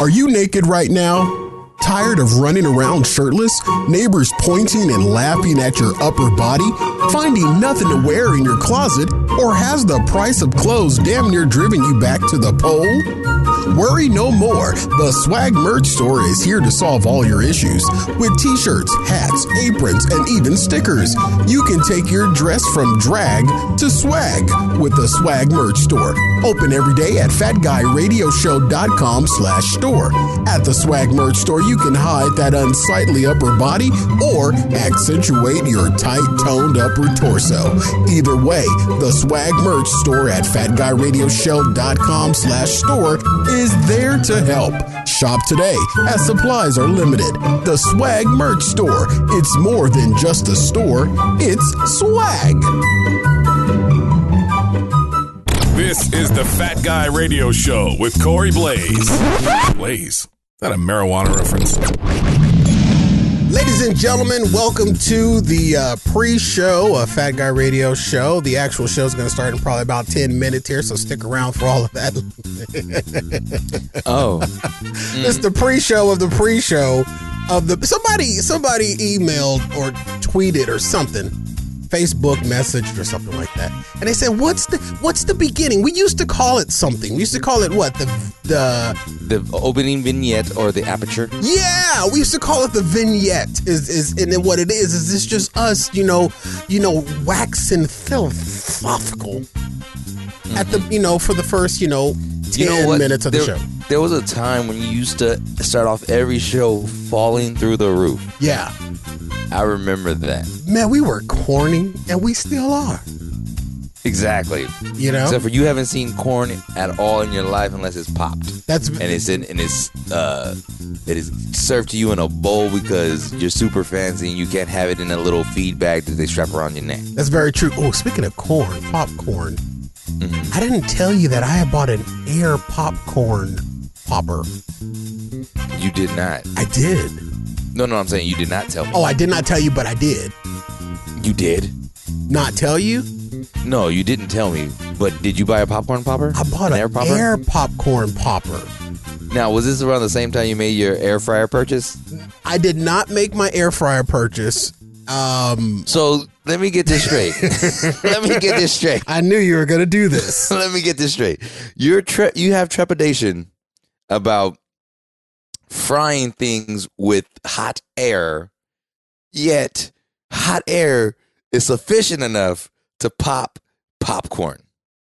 Are you naked right now? Tired of running around shirtless? Neighbors pointing and laughing at your upper body? Finding nothing to wear in your closet? Or has the price of clothes damn near driven you back to the pole? Worry no more. The Swag Merch Store is here to solve all your issues with t shirts, hats, aprons, and even stickers. You can take your dress from drag to swag with the Swag Merch Store. Open every day at fatguyradioshow.com slash store. At the Swag Merch Store, you can hide that unsightly upper body or accentuate your tight toned upper torso. Either way, the Swag Merch Store at fatguyradioshow.com slash store is there to help. Shop today as supplies are limited. The Swag Merch Store. It's more than just a store, it's swag. This is the Fat Guy Radio Show with Corey Blaze. Blaze? Is that a marijuana reference? Ladies and gentlemen, welcome to the uh, pre-show of Fat Guy Radio Show. The actual show is going to start in probably about ten minutes here, so stick around for all of that. Oh, It's the pre-show of the pre-show of the somebody somebody emailed or tweeted or something, Facebook messaged or something like that, and they said, "What's the what's the beginning?" We used to call it something. We used to call it what the the the opening vignette or the aperture. yeah, we used to call it the vignette. Is is and then what it is is it's just us, you know, you know, waxing philosophical at the you know for the first you know ten You know minutes of the show. There was a time when you used to start off every show falling through the roof. Yeah, I remember that man, we were corny and we still are. exactly. You know, Except for you haven't seen corn at all in your life unless it's popped that's and it's in and it's uh it is served to you in a bowl because you're super fancy and you can't have it in a little feed bag that they strap around your neck. that's very true. Oh, speaking of corn, popcorn. Mm-hmm. I didn't tell you that I had bought an air popcorn popper. You did not. I did. No, no, I'm saying you did not tell me. Oh, I did not tell you, but I did. You did? Not tell you? No, you didn't tell me. But did you buy a popcorn popper? I bought an air popper. air popcorn popper. Now, was this around the same time you made your air fryer purchase? I did not make my air fryer purchase. Um, So let me get this straight. let me get this straight. I knew you were going to do this. let me get this straight. You're tre- you have trepidation about frying things with hot air, yet hot air is sufficient enough to pop popcorn.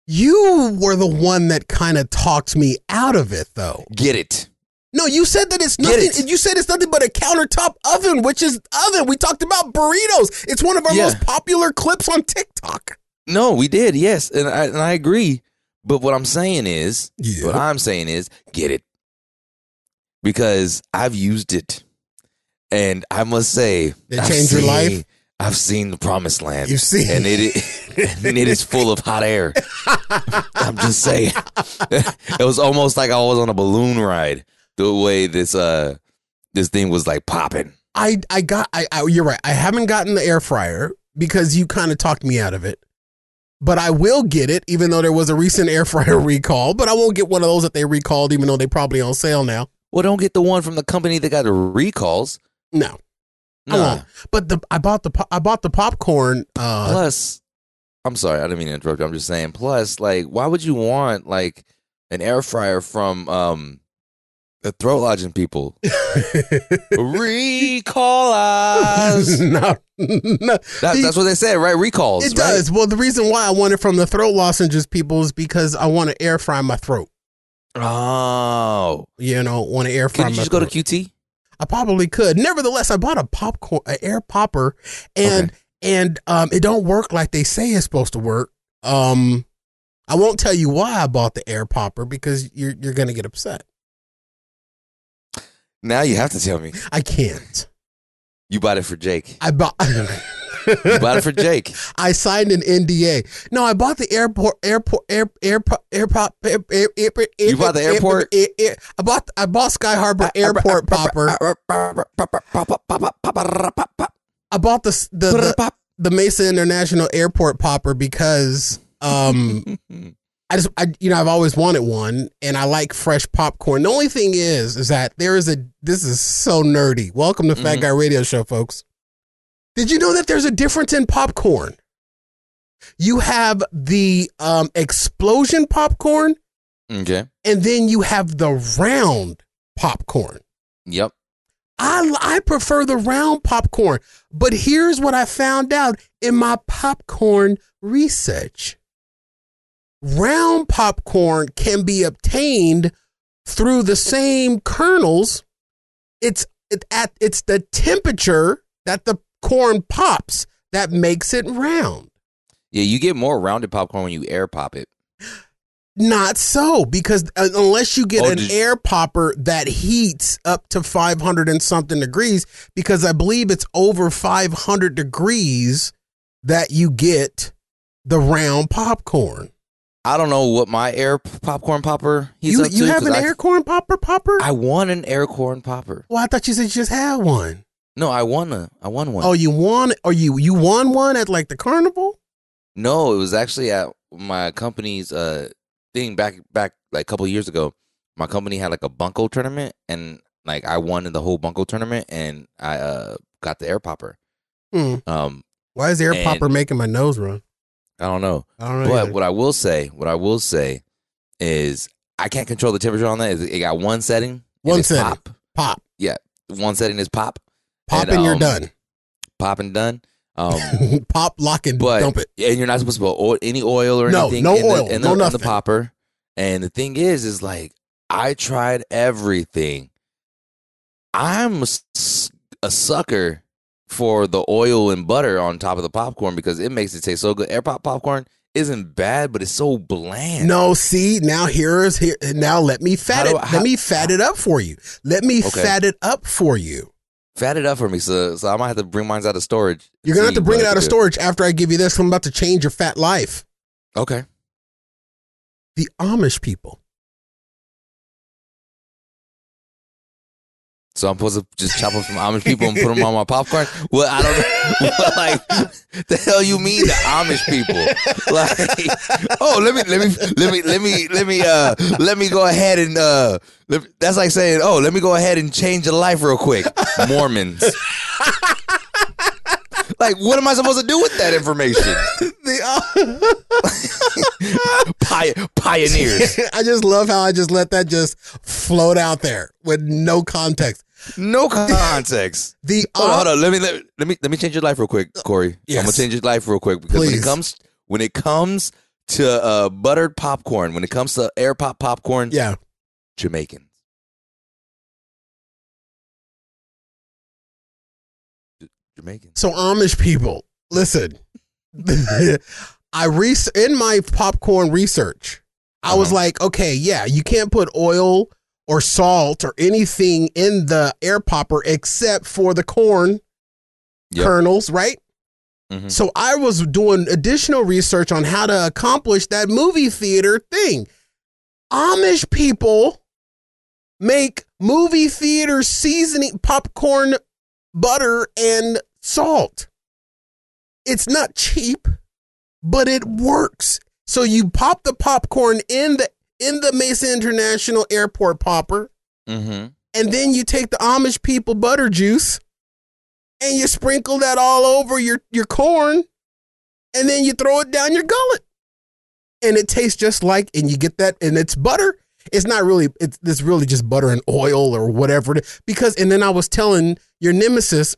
You were the one that kind of talked me out of it, though. Get it? No, you said that it's nothing. it. You said it's nothing but a countertop oven, which is oven. We talked about burritos. It's one of our Yeah. most popular clips on TikTok. No, we did. Yes, and I and I agree. But what I'm saying is, Yeah. what I'm saying is, get it because I've used it, and I must say, It I've changed your life? I've seen the promised land. You've seen- and it and it is full of hot air. I'm just saying, it was almost like I was on a balloon ride. The way this uh this thing was like popping. I I got I, I you're right. I haven't gotten the air fryer because you kind of talked me out of it. But I will get it, even though there was a recent air fryer recall. But I won't get one of those that they recalled, even though they probably on sale now. Well, don't get the one from the company that got the recalls. No, I Nah. But the I bought the I bought the popcorn. Uh, Plus, I'm sorry, I didn't mean to interrupt you. I'm just saying. Plus, like, why would you want like an air fryer from um the throat lodging people? Recall us. no, no. That, that's what they said, right? Recalls. It right? does. Well, the reason why I want it from the throat lozenges people is because I want to air fry my throat. Oh, You know, want to air fry could you just go to. QT? I probably could. Nevertheless, I bought a popcorn, an air popper, and and um, it don't work like they say it's supposed to work. Um, I won't tell you why I bought the air popper because you're you're gonna get upset. Now you have to tell me. I can't. You bought it for Jake. I bought. You bought it for Jake. I signed an NDA. No, I bought the airport, airport, air, air, airport, air, air, air, air, You bought the airport? Air, air, I bought, I bought Sky Harbor Airport popper. I bought the the the, the Mesa International Airport popper because um I just, I, you know, I've always wanted one, and I like fresh popcorn. The only thing is, is that there is a. This is so nerdy. Welcome to Fat Mhm. Guy Radio Show, folks. Did you know that there's a difference in popcorn? You have the um, explosion popcorn, Okay. and then you have the round popcorn. Yep. I I prefer the round popcorn, but here's what I found out in my popcorn research. Round popcorn can be obtained through the same kernels. It's it at it's the temperature that the corn pops that makes it round. Yeah, you get more rounded popcorn when you air pop it. Not so, because uh, unless you get Oh, an did- air popper that heats up to 500 and something degrees, because I believe it's over 500 degrees that you get the round popcorn. I don't know what my air popcorn popper he's you up you have an I, air corn popper popper? I won an air corn popper. well, I thought you said you just had one. No, I won a. I won one. Oh, you won? Or you you won one at like the carnival? No, it was actually at my company's uh thing back back like a couple years ago. My company had like a bunko tournament, and like I won in the whole bunko tournament, and I uh got the air popper. Hmm. Um, Why is the air And- popper making my nose run? I don't know, I don't know. but either. what I will say, what I will say, is I can't control the temperature on that. It got one setting. One setting. Pop. Pop, Yeah. One setting is pop. pop, And, and, you're um, done. Pop and done. Um, pop, lock, and but dump it. and you're not supposed to put oil, any oil or No, anything. no in oil, the, in no the, in the popper. And the thing is, is like I tried everything. I'm a, a sucker for the oil and butter on top of the popcorn because it makes it taste so good. Air pop popcorn isn't bad, but it's so bland. No, see now here is here now. Let me fat it. I- how- let me fat it up for you. Let me Okay. fat it up for you. fat it up for me, so so I might have to bring mine out of storage. You're gonna have to bring it out of storage after I give you this. I'm about to change your fat life. Okay. The Amish people. So I'm supposed to just chop up some Amish people and put them on my popcorn? Well, I don't know. What, like, the hell you mean the Amish people? Like, oh, let me, let me, let me, let me, let me, uh, let me go ahead and, uh, that's like saying, oh, let me go ahead and change your life real quick. Mormons. like, what am I supposed to do with that information? The Pi- pioneers. I just love how I just let that just float out there with no context. No context. The Hold on, hold on. Let me let, let me let me change your life real quick, Corey. I'm gonna change your life real quick because when Please. it comes when it comes to uh, buttered popcorn, when it comes to air pop popcorn, yeah. Jamaicans. J- Jamaicans. So Amish people, listen. I re- in my popcorn research, I was Uh-huh. like, okay, yeah, you can't put oil or salt or anything in the air popper except for the corn Yep. kernels, right? Mhm. So I was doing additional research on how to accomplish that movie theater thing. Amish people make movie theater seasoning popcorn butter and salt. It's not cheap, but it works. So you pop the popcorn in the in the Mesa International Airport popper, Mhm. and then you take the Amish people butter juice and you sprinkle that all over your your corn, and then you throw it down your gullet, and it tastes just like, and you get that, and it's butter. It's not really, it's, it's really just butter and oil or whatever. Because, and then I was telling your nemesis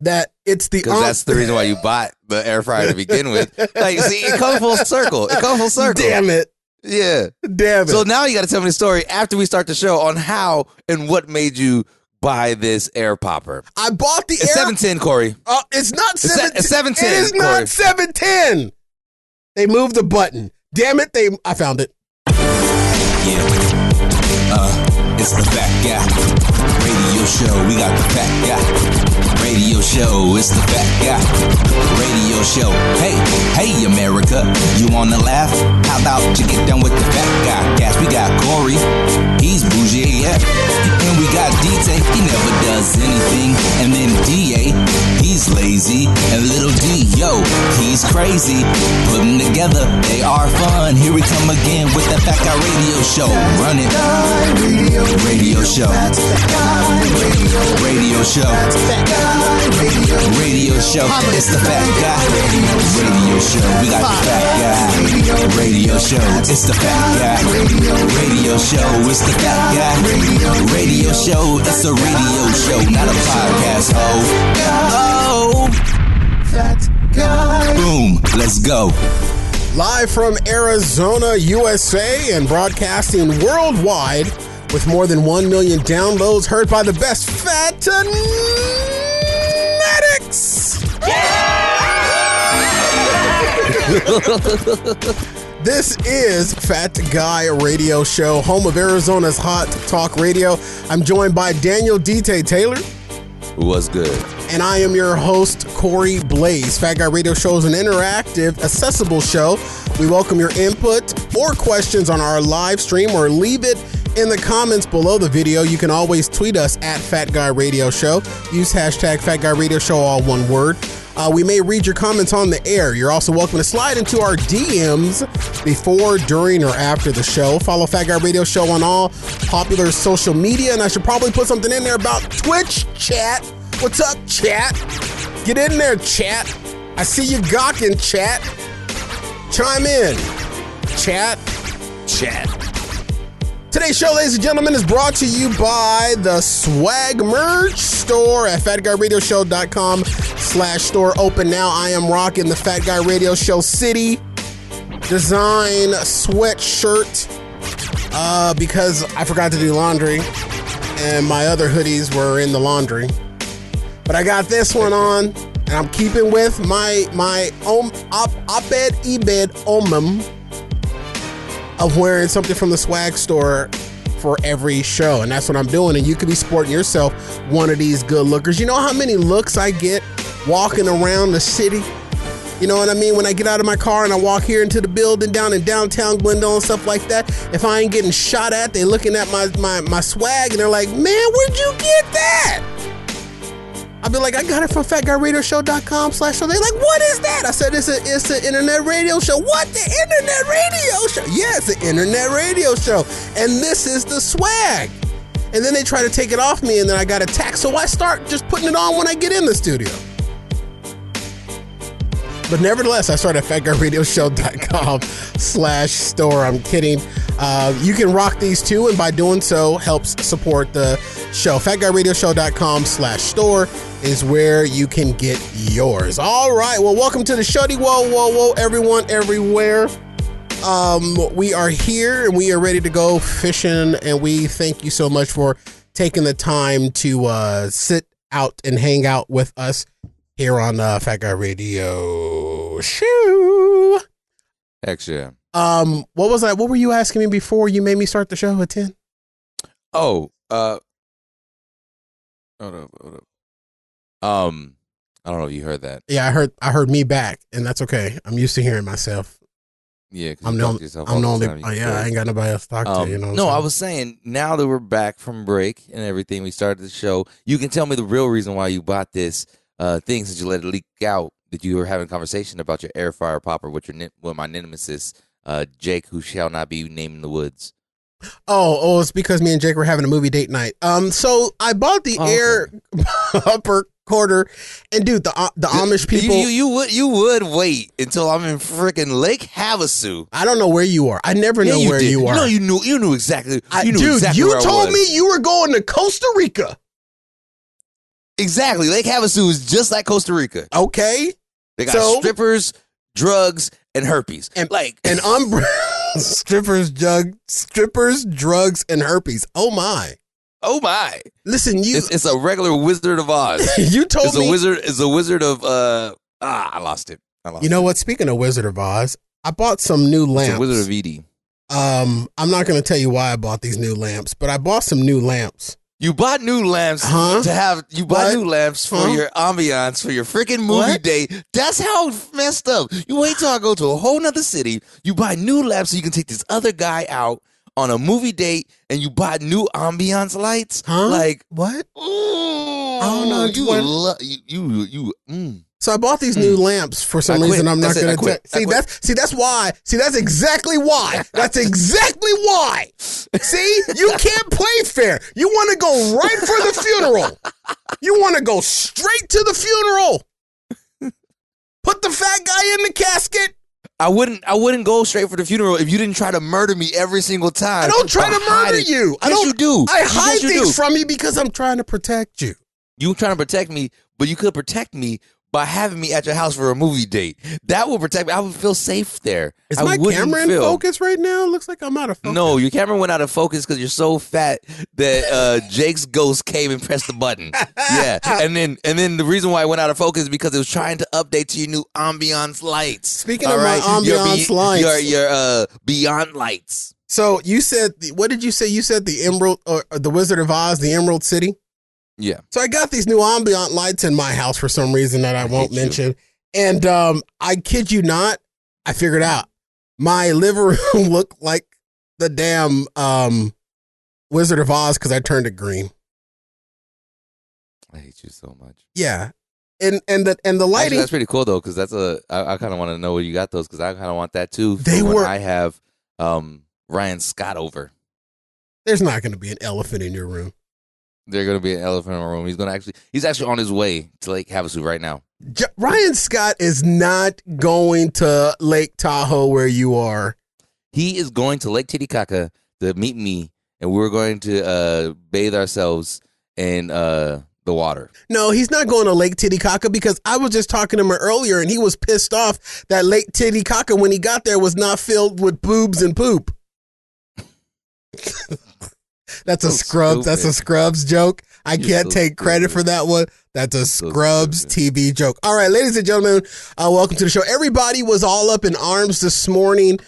that it's the Because Am- that's the reason why you bought the air fryer to begin with. Like, see, it comes full circle. It comes full circle. Damn it, Yeah. damn it. So now you got to tell me the story after we start the show on how and what made you buy this air popper. I bought the It's air. seven ten, Corey. Uh, it's not It's seven. it's 710, It is Corey. not seven ten. They moved the button. Damn it! They. I found it. Yeah. Uh, it's the fat guy. Radio show, we got the fat guy. Show, it's the fat guy. Radio show. Hey, hey, America. You wanna laugh? How about you get down with the fat guy? Gas, we got Corey. He's bougie AF. And we got DJ, he never does anything. And then DA, he's lazy. And little D, yo, he's crazy. Put 'em together they are fun. Here we come again with the Fat Guy Radio Show. Run it. Radio Show. Radio Show. Radio Show. It's the Fat Guy Radio Show. We got the Fat Guy Radio Show. It's the Fat Guy Radio Show. It's the Fat Guy Radio Show. It's a radio show, not a podcast. Oh, oh. Boom. Let's go. Live from Arizona, USA, and broadcasting worldwide with more than 1 million downloads heard by the best fat fanatics. This is Fat Guy Radio Show, home of Arizona's Hot Talk Radio. I'm joined by Daniel DT Taylor, Was good. and I am your host, Corey Blaze. Fat Guy Radio Show is an interactive, accessible show. We welcome your input or questions on our live stream or leave it in the comments below the video. You can always tweet us at Fat Guy Radio Show. Use hashtag Fat Guy Radio Show, all one word. Uh, we may read your comments on the air. You're also welcome to slide into our DMs before, during, or after the show. Follow Fat Guy Radio Show on all popular social media, and I should probably put something in there about Twitch chat. What's up, chat? Get in there, chat. I see you gawking, chat. Chime in, chat. Chat. Today's show, ladies and gentlemen, is brought to you by the Swag Merch Store at fatguyradioshow.com slash store. Open now. I am rocking the Fat Guy Radio Show City design sweatshirt uh, because I forgot to do laundry and my other hoodies were in the laundry. But I got this one on and I'm keeping with my my om, op, op-ed ebed omum of wearing something from the swag store for every show. And that's what I'm doing. And you could be sporting yourself one of these good lookers. You know how many looks I get walking around the city? You know what I mean? When I get out of my car and I walk here into the building down in downtown Glendale and stuff like that, if I ain't getting shot at, they looking at my, my, my swag and they're like, man, where'd you get that? I'll be like, I got it from fatguyradioshow.com slash show. They're like, what is that? I said, it's a it's an internet radio show. What? The internet radio show? Yeah, it's an internet radio show. And this is the swag. And then they try to take it off me and then I got attacked. So I start just putting it on when I get in the studio. But nevertheless, I started at fatguyradioshow.com slash store. I'm kidding. Uh, you can rock these too, and by doing so, helps support the show. Fatguyradioshow.com slash store is where you can get yours. All right. Well, welcome to the Shuddy. Whoa, whoa, whoa, everyone, everywhere. Um, we are here and we are ready to go fishing, and we thank you so much for taking the time to uh, sit out and hang out with us here on uh, Fat Guy Radio. Shoo. Heck yeah. Um, what was that? What were you asking me before you made me start the show at ten? Oh, uh, hold up, hold up. Um, I don't know if you heard that. Yeah, I heard. I heard me back, and that's okay. I'm used to hearing myself. Yeah, I'm the only. I'm the only. oh, yeah. I ain't got nobody else to talk Um, to. You know. no, I was saying now that we're back from break and everything, we started the show. You can tell me the real reason why you bought this uh, thing since you let it leak out that you were having a conversation about your air fryer popper with your with my nemesis uh, Jake, who shall not be named in the woods. Oh, oh, it's because me and Jake were having a movie date night. Um, so I bought the Oh, air upper quarter, and dude, the uh, the Amish people. you, you would you would wait until I'm in freaking Lake Havasu. I don't know where you are. I never know Yeah, where did. you are. No, you knew you knew exactly. I- You knew dude, exactly you where I told was. me you were going to Costa Rica. exactly. Lake Havasu is just like Costa Rica. Okay, They got So- strippers, drugs, and herpes. And- like and umbre strippers, drug strippers, drugs, and herpes. Oh my! oh my, Listen, you it's, it's a regular Wizard of Oz. you told it's me. a wizard. It's a wizard of uh. Ah, I lost it. I lost You know what? Speaking of Wizard of Oz, I bought some new it. Lamps. wizard of Edie. um, I'm not going to tell you why I bought these new lamps, but I bought some new lamps. You bought new lamps Huh? to have. You bought What? new lamps for Huh? your ambiance for your freaking movie What? day. That's how messed up. You wait till I go to a whole nother city. You buy new lamps so you can take this other guy out on a movie date, and you buy new ambiance lights. Huh? Like, What? I don't know You what- lo- you you you. Mm. So I bought these new lamps for some Hmm. Quit. reason. I'm not That's it. Going to see. That's see. That's why. See, that's exactly why. That's exactly why. See, you can't play fair. You want to go right for the funeral. You want to go straight to the funeral. Put the fat guy in the casket. I wouldn't. I wouldn't go straight for the funeral if you didn't try to murder me every single time. I don't try to murder hiding. you. I Yes, don't. you do. I hide you things do. from you because I'm trying to protect you. You trying to protect me, but you could protect me by having me at your house for a movie date. That will protect me. I would feel safe there. Is I my camera in feel- focus right now? Looks like I'm out of focus. No, your camera went out of focus because you're so fat that uh, Jake's ghost came and pressed the button. Yeah, and then and then the reason why it went out of focus is because it was trying to update to your new ambiance lights. Speaking of my right? Your ambiance lights. your your uh, beyond lights. So you said, what did you say? You said the Emerald or the Wizard of Oz, the Emerald City. Yeah, So I got these new ambient lights in my house for some reason that I, I won't hate you. mention. And um, I kid you not, I figured out my living room looked like the damn um, Wizard of Oz because I turned it green. I hate you so much. Yeah, and and the and the Actually, lighting. that's pretty cool though, because that's a. I, I kind of want to know where you got those, because I kind of want that too. They were- I have um Ryan Scott over. there's not going to be an elephant in your room. They're gonna be an elephant in the room. He's gonna actually. He's actually on his way to Lake Havasu right now. J- Ryan Scott is not going to Lake Tahoe where you are. He is going to Lake Titicaca to meet me, and we're going to uh, bathe ourselves in uh, the water. No, he's not going to Lake Titicaca because I was just talking to him earlier and he was pissed off that Lake Titicaca when he got there was not filled with boobs and poop. that's a Scrubs. That's a. Scrubs joke. I You're can't so take credit stupid. for that one. That's a So Scrubs stupid. TV joke. All right, ladies and gentlemen, uh, welcome to the show. Everybody was all up in arms this morning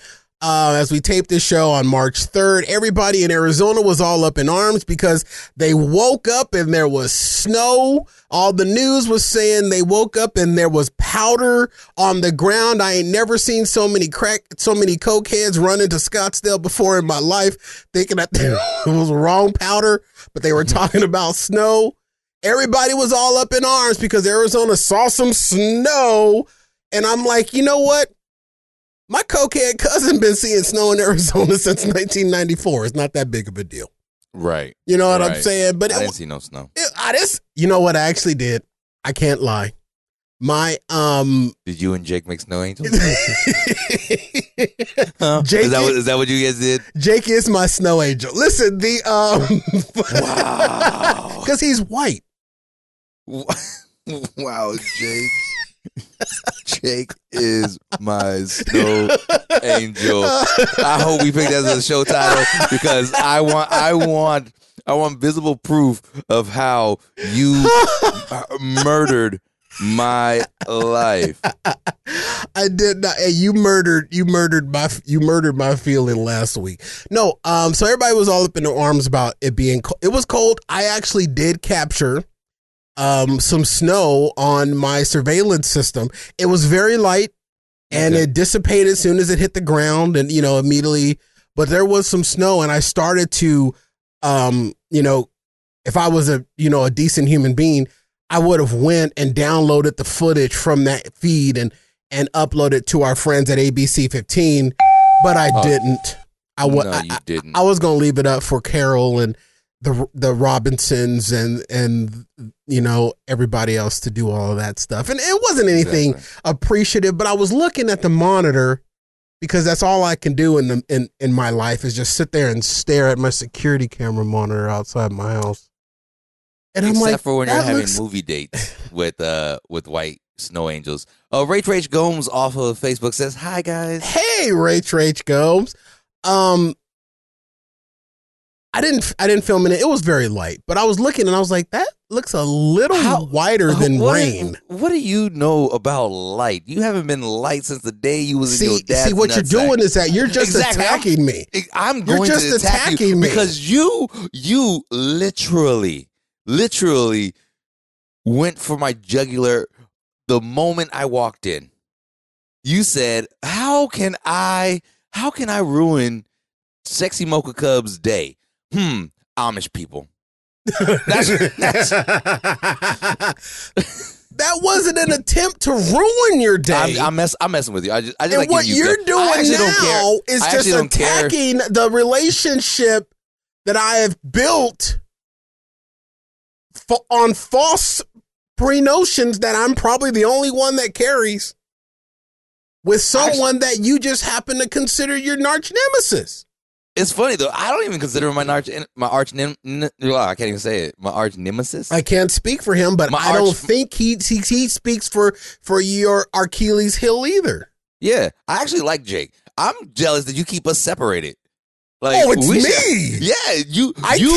uh, as we taped this show on March 3rd. Everybody in Arizona was all up in arms because they woke up and there was snow. All the news was saying they woke up and there was powder on the ground. I ain't never seen so many crack, so many cokeheads run into Scottsdale before in my life, thinking that it was wrong powder, but they were talking about snow. Everybody was all up in arms because Arizona saw some snow. And I'm like, you know what? My cokehead cousin been seeing snow in Arizona since 1994. It's not that big of a deal. Right. You know what I'm saying? But I it, didn't see no snow. it, I just, you know what I actually did? I can't lie. My um Did you and Jake make snow angels? Jake is, that what, is that what you guys did? Jake is my snow angel. Listen, the um Wow. because he's white. wow, Jake. Jake is my snow angel. I hope we pick that as a show title because I want, I want, I want visible proof of how you murdered my life. I did not. Hey, you murdered. You murdered my. You murdered my feeling last week. No. Um. So everybody was all up in their arms about it being. Co- it was cold. I actually did capture, um, some snow on my surveillance system. It was very light, and Okay. it dissipated as soon as it hit the ground, and you know immediately. But there was some snow, and I started to, um, you know, if I was a you know a decent human being, I would have went and downloaded the footage from that feed and and uploaded to our friends at ABC 15, but I Oh. didn't. I wa- no, I, I. I was going to leave it up for Carol and the the Robinsons and and you know everybody else to do all of that stuff. And it wasn't anything Exactly. appreciative, but I was looking at the monitor because that's all I can do in the in in my life is just sit there and stare at my security camera monitor outside my house. And I'm like, for when you're having looks- movie dates with uh with white snow angels. Uh, Rach Rach Gomes off of Facebook says, "Hi guys." Hey, Rach Rach Gomes. Um, I didn't I didn't film it. It was very light, but I was looking and I was like, that looks a little How- whiter than what, rain. What do you know about light? You haven't been light since the day you was in your See, dad's see what you're doing is that you're just Exactly. I'm- attacking me. I'm You're going just to attack you attacking me. because you you literally literally went for my jugular the moment I walked in. You said, "How can I how can I ruin Sexy Mocha Cub's day?" Hmm, Amish people. That's- that wasn't an attempt to ruin your day. I'm, I'm, mess, I'm messing with you. I just, I just and like what you you're doing now don't care. is I just attacking the relationship that I have built on false pre-notions that I'm probably the only one that carries with someone that you just happen to consider your arch nemesis. It's funny though. I don't even consider him my arch my arch nem, n- I can't even say it. My arch nemesis. I can't speak for him, but My I don't think he, he he speaks for for your Achilles heel either. yeah, I actually like Jake. I'm jealous that you keep us separated. Like, oh, it's we me. Yeah, you I you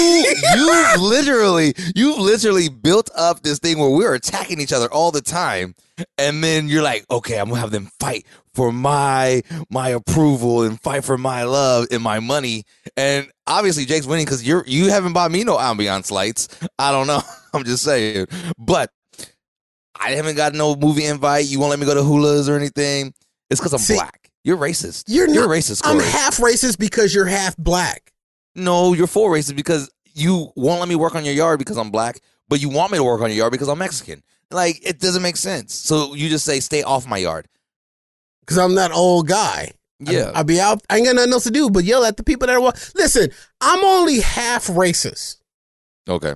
you literally you literally built up this thing where we're attacking each other all the time, and then you're like, okay, I'm gonna have them fight for my my approval and fight for my love and my money, and obviously Jake's winning because you're you haven't bought me no ambiance lights. I don't know. I'm just saying, but I haven't got no movie invite. You won't let me go to Hula's or anything. It's because I'm See, black. You're racist. You're you're not- racist. I'm half racist because you're half black. No, you're full racist because you won't let me work on your yard because I'm black, but you want me to work on your yard because I'm Mexican. Like it doesn't make sense. So you just say stay off my yard. Because I'm that old guy. Yeah. I, will be out. I ain't got nothing else to do but yell at the people that are. wa- Listen, I'm only half racist. Okay.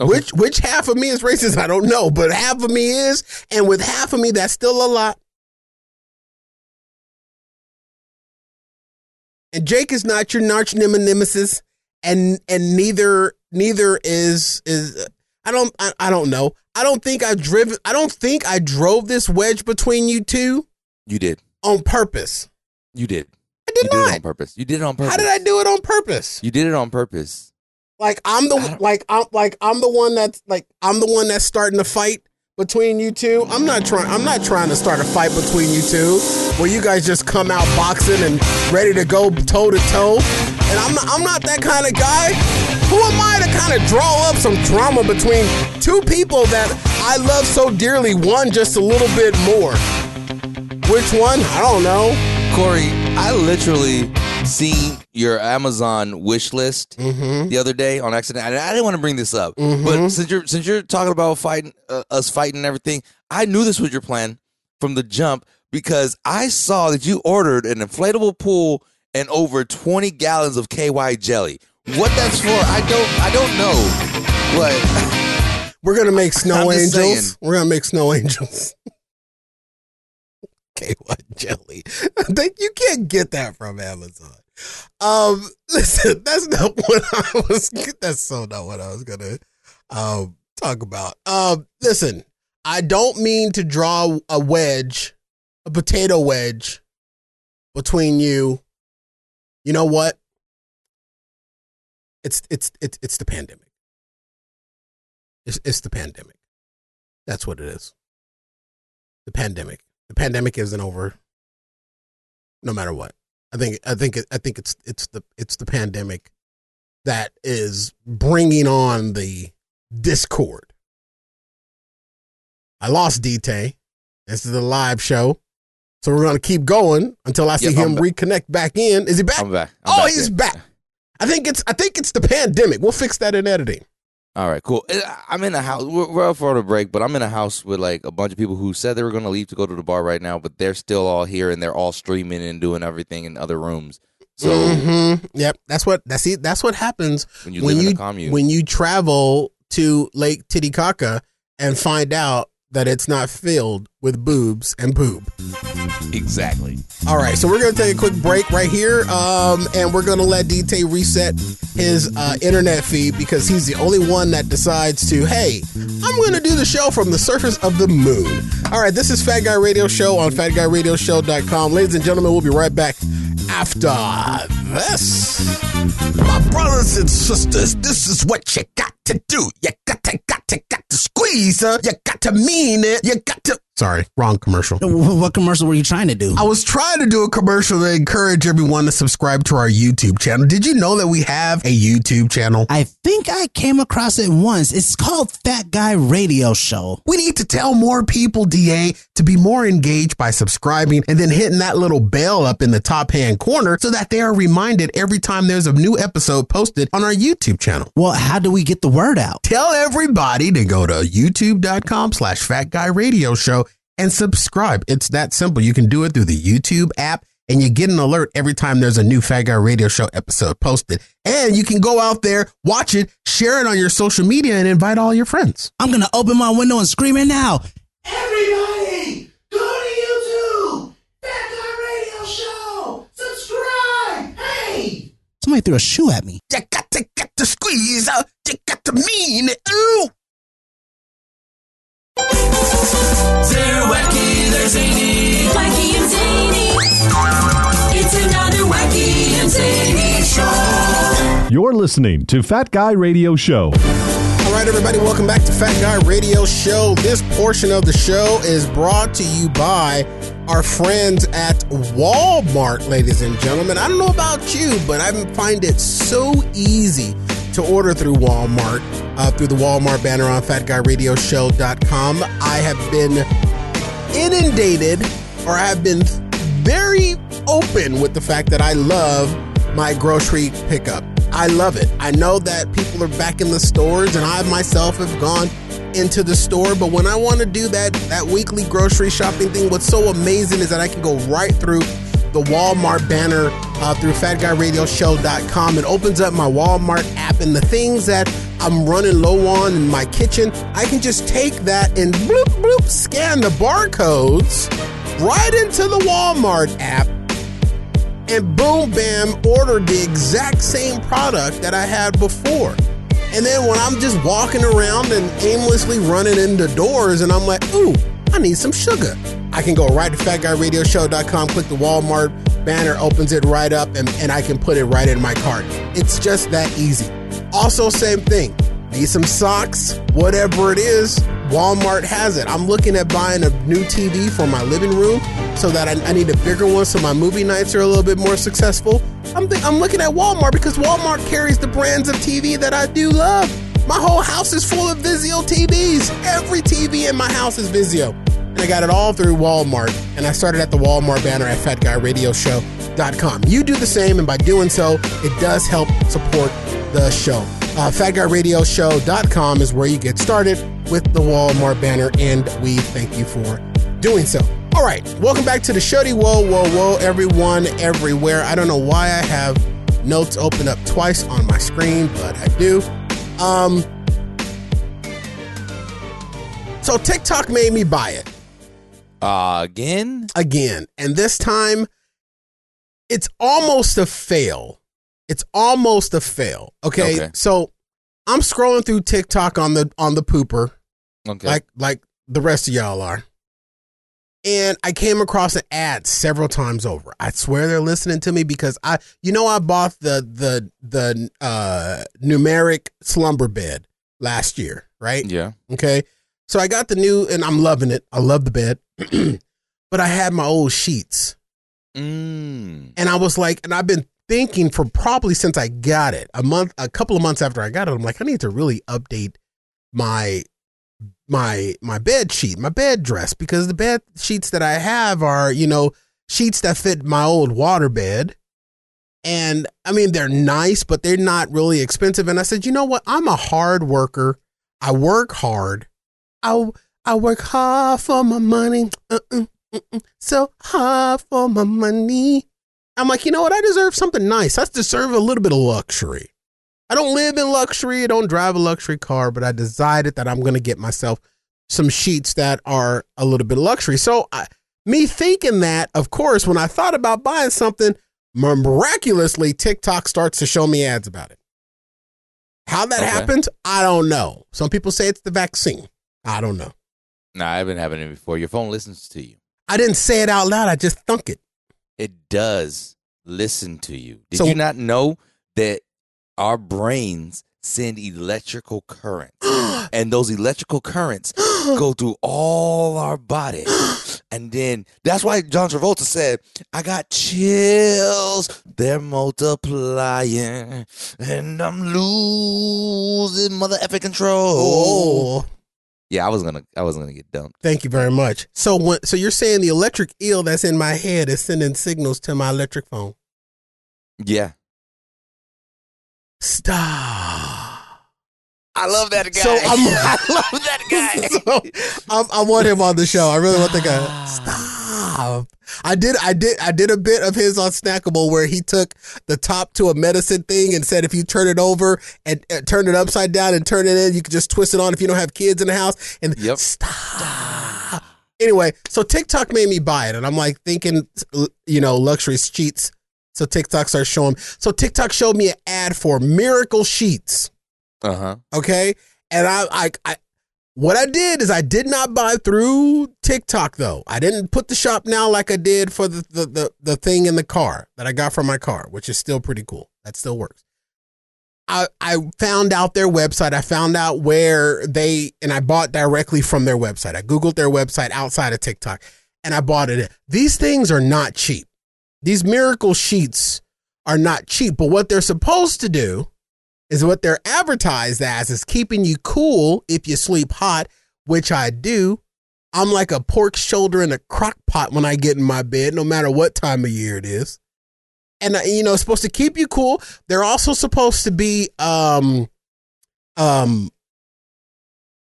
Okay. Which which half of me is racist? I don't know, but half of me is, and with half of me, that's still a lot. And Jake is not your arch nemesis, and and neither neither is is. I don't I, I don't know. I don't think I driven. I don't think I drove this wedge between you two You did. on purpose. You did. I did you did not. on purpose. You did it on purpose. How did I do it on purpose? You did it on purpose. Like I'm the like I'm like I'm the one that's like I'm the one that's starting to fight between you two. I'm not trying I'm not trying to start a fight between you two where you guys just come out boxing and ready to go toe to toe. And I'm not I'm not that kind of guy. Who am I to kind of draw up some drama between two people that I love so dearly, one just a little bit more? Which one? I don't know. Corey, I literally seen your Amazon wish list Mm-hmm. the other day on accident. And I didn't want to bring this up, but since you're since you're talking about fighting uh, us fighting and everything, I knew this was your plan from the jump because I saw that you ordered an inflatable pool and over 20 gallons of KY jelly. What that's for, I don't I don't know. But We're gonna make snow angels. saying. We're gonna make snow angels. Okay, what jelly? They- you can't get that from Amazon. Um, listen, that's not what I was. That's so not what I was gonna um talk about. Um, listen, I don't mean to draw a wedge, a potato wedge, between you. You know what? It's it's it's it's the pandemic. It's, it's the pandemic. That's what it is. The pandemic. The pandemic isn't over. No matter what, I think. I think. I think it's it's the it's the pandemic that is bringing on the discord. I lost DT. This is a live show, so we're gonna keep going until I see Yep, him I'm reconnect back in. Is he back? I'm back. I'm oh, back he's in. back. I think it's. I think it's the pandemic. We'll fix that in editing. All right, cool. Uh, I'm in a house. We're, we're up for a break, but I'm in a house with like a bunch of people who said they were going to leave to go to the bar right now, but they're still all here and they're all streaming and doing everything in other rooms. So Mhm. yep, that's what that's it. That's what happens when you when live you in a commune, when you travel to Lake Titicaca and find out that it's not filled with boobs and poop. exactly. All right, so we're gonna take a quick break right here, um, and we're gonna let DT reset his uh, internet feed because he's the only one that decides to. Hey, I'm gonna do the show from the surface of the moon. All right, this is Fat Guy Radio Show on FatGuyRadioShow.com. Ladies and gentlemen, we'll be right back after this. My brothers and sisters, this is what you got to do. You got to, got to, got to squeeze her. You got to mean it. You got to Sorry, wrong commercial. What commercial were you trying to do? I was trying to do a commercial to encourage everyone to subscribe to our YouTube channel. Did you know that we have a YouTube channel? I think I came across it once. It's called Fat Guy Radio Show. We need to tell more people, DA, to be more engaged by subscribing and then hitting that little bell up in the top hand corner so that they are reminded every time there's a new episode posted on our YouTube channel. Well, how do we get the word out? Tell everybody to go to youtube.com slash fat guy radio show and subscribe. It's that simple. You can do it through the YouTube app and you get an alert every time there's a new Fat Guy Radio Show episode posted. And you can go out there, watch it, share it on your social media, and invite all your friends. I'm going to open my window and scream it now. Everybody, go to YouTube, Fat Guy Radio Show, subscribe. Hey, Somebody threw a shoe at me. you got to get the squeeze out, you got to mean it. Ooh. They're wacky, they're zany. Wacky and Zany. It's another Wacky and Zany show. You're listening to Fat Guy Radio Show. All right, everybody, welcome back to Fat Guy Radio Show. This portion of the show is brought to you by our friends at Walmart, ladies and gentlemen. I don't know about you, but I find it so easy to order through Walmart, uh, through the Walmart banner on fatguyradioshow.com. I have been inundated or I have been very open with the fact that I love my grocery pickup. I love it. I know that people are back in the stores and I myself have gone into the store, but when I want to do that that weekly grocery shopping thing, what's so amazing is that I can go right through the Walmart banner uh, through fatguyradioshow.com. It opens up my Walmart app and the things that I'm running low on in my kitchen, I can just take that and bloop bloop scan the barcodes right into the Walmart app and boom bam order the exact same product that I had before. And then when I'm just walking around and aimlessly running into doors and I'm like, ooh, I need some sugar. I can go right to fatguyradioshow.com, click the Walmart banner, opens it right up, and, and I can put it right in my cart. It's just that easy. Also, same thing. Need some socks, whatever it is, Walmart has it. I'm looking at buying a new TV for my living room so that I, I need a bigger one so my movie nights are a little bit more successful. I'm, th- I'm looking at Walmart because Walmart carries the brands of TV that I do love. My whole house is full of Vizio TVs. Every TV in my house is Vizio. And I got it all through Walmart. And I started at the Walmart banner at fatguyradioshow.com. You do the same, and by doing so, it does help support the show. Uh, fatguyradioshow.com is where you get started with the Walmart banner, and we thank you for doing so. All right, welcome back to the Shody. Whoa, whoa, whoa, everyone, everywhere. I don't know why I have notes open up twice on my screen, but I do. Um, so TikTok made me buy it Uh, again? again, and this time it's almost a fail. It's almost a fail. Okay, Okay. so I'm scrolling through TikTok on the on the pooper, Okay. like like the rest of y'all are. And I came across an ad several times over. I swear they're listening to me because I, you know, I bought the the the uh, numeric slumber bed last year, right? yeah. Okay. So I got the new and I'm loving it. I love the bed. but I had my old sheets. Mm. And I was like, and I've been thinking for probably since I got it, a month, a couple of months after I got it, I'm like, I need to really update my my my bed sheet, my bed dress, because the bed sheets that I have are, you know, sheets that fit my old water bed. And I mean, they're nice, but they're not really expensive. And I said, you know what? I'm a hard worker. I work hard. I I work hard for my money. Uh-uh, uh-uh. So hard for my money. I'm like, you know what? I deserve something nice. I deserve a little bit of luxury. I don't live in luxury. I don't drive a luxury car, but I decided that I'm going to get myself some sheets that are a little bit of luxury. So, I, me thinking that, of course, when I thought about buying something, miraculously, TikTok starts to show me ads about it. How that Okay. happens, I don't know. Some people say it's the vaccine. I don't know. Nah, I've been having it before. Your phone listens to you. I didn't say it out loud. I just thunk it. It does listen to you. Did So- you not know that our brains send electrical currents. and those electrical currents go through all our body. And then that's why John Travolta said, I got chills. They're multiplying. And I'm losing mother effing control. Oh, Yeah, I was gonna I wasn't gonna get dumped. thank you very much. So when, so you're saying the electric eel that's in my head is sending signals to my electric phone? Yeah. Stop. I love that guy. So I'm- I love that guy. so I, I want him on the show. I really want the guy. Stop. I did. I did. I did a bit of his on Snackable where he took the top to a medicine thing and said if you turn it over and uh, turn it upside down and turn it in, you can just twist it on if you don't have kids in the house. And Yep. stop. Anyway, so TikTok made me buy it, and I'm like thinking, you know, luxury sheets. So TikTok starts showing. So TikTok showed me an ad for Miracle Sheets Uh-huh. okay and I, I i what i did is i did not buy through tiktok though i didn't put the shop now like i did for the the the, the thing in the car that i got from my car which is still pretty cool that still works I, I found out their website. I found out where they, and I bought directly from their website. I Googled their website outside of TikTok and I bought it. These things are not cheap. These miracle sheets are not cheap, but what they're supposed to do is what they're advertised as is keeping you cool if you sleep hot, which I do. I'm like a pork shoulder in a crock pot when I get in my bed, no matter what time of year it is. And uh, you know, it's supposed to keep you cool. They're also supposed to be um um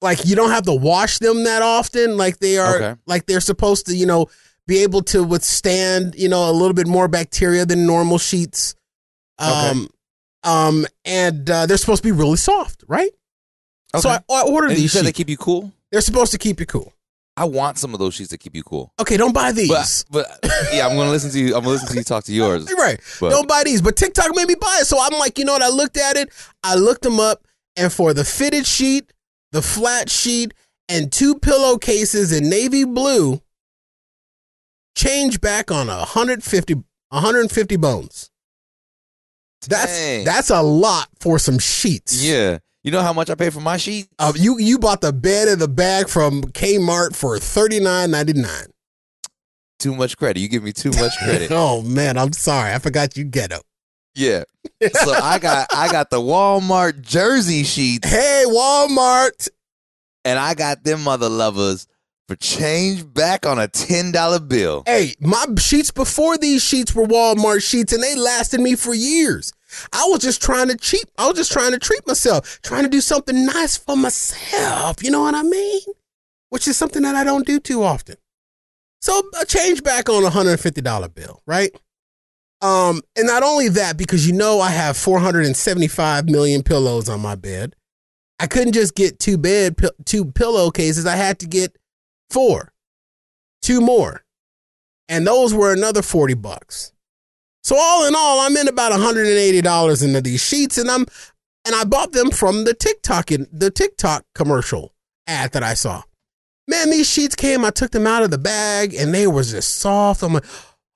like you don't have to wash them that often like they are Okay. like they're supposed to, you know, be able to withstand, you know, a little bit more bacteria than normal sheets. Um um and uh, they're supposed to be really soft, right? So I, I ordered And you said they keep you cool. They're supposed to keep you cool. I want some of those sheets to keep you cool. Okay, don't buy these. But but yeah, I'm gonna listen to you. I'm gonna listen to you talk to yours. right. But- don't buy these. But TikTok made me buy it. So I'm like, you know what? I looked at it. I looked them up. And for the fitted sheet, the flat sheet, and two pillowcases in navy blue, change back on 150, 150 bones. That's Dang. that's a lot for some sheets. Yeah. You know how much I pay for my sheets? Uh, you you bought the bed and the bag from Kmart for thirty nine ninety nine. Too much credit. You give me too much credit. Oh man, I'm sorry. I forgot you ghetto. yeah. So I got I got the Walmart jersey sheets Hey, Walmart. and I got them mother lovers for change back on a ten dollar bill. Hey, my sheets before these sheets were Walmart sheets and they lasted me for years. I was just trying to cheap. I was just trying to treat myself, trying to do something nice for myself. You know what I mean? Which is something that I don't do too often. So a change back on a hundred and fifty dollar bill, right? Um, and not only that, because you know I have four hundred and seventy five million pillows on my bed. I couldn't just get two bed two pillowcases. I had to get four, two more, and those were another forty bucks. So all in all, I'm in about hundred and eighty dollars into these sheets, and I'm and I bought them from the TikTok in the TikTok commercial ad that I saw. Man, these sheets came. I took them out of the bag, and they were just soft. I'm like,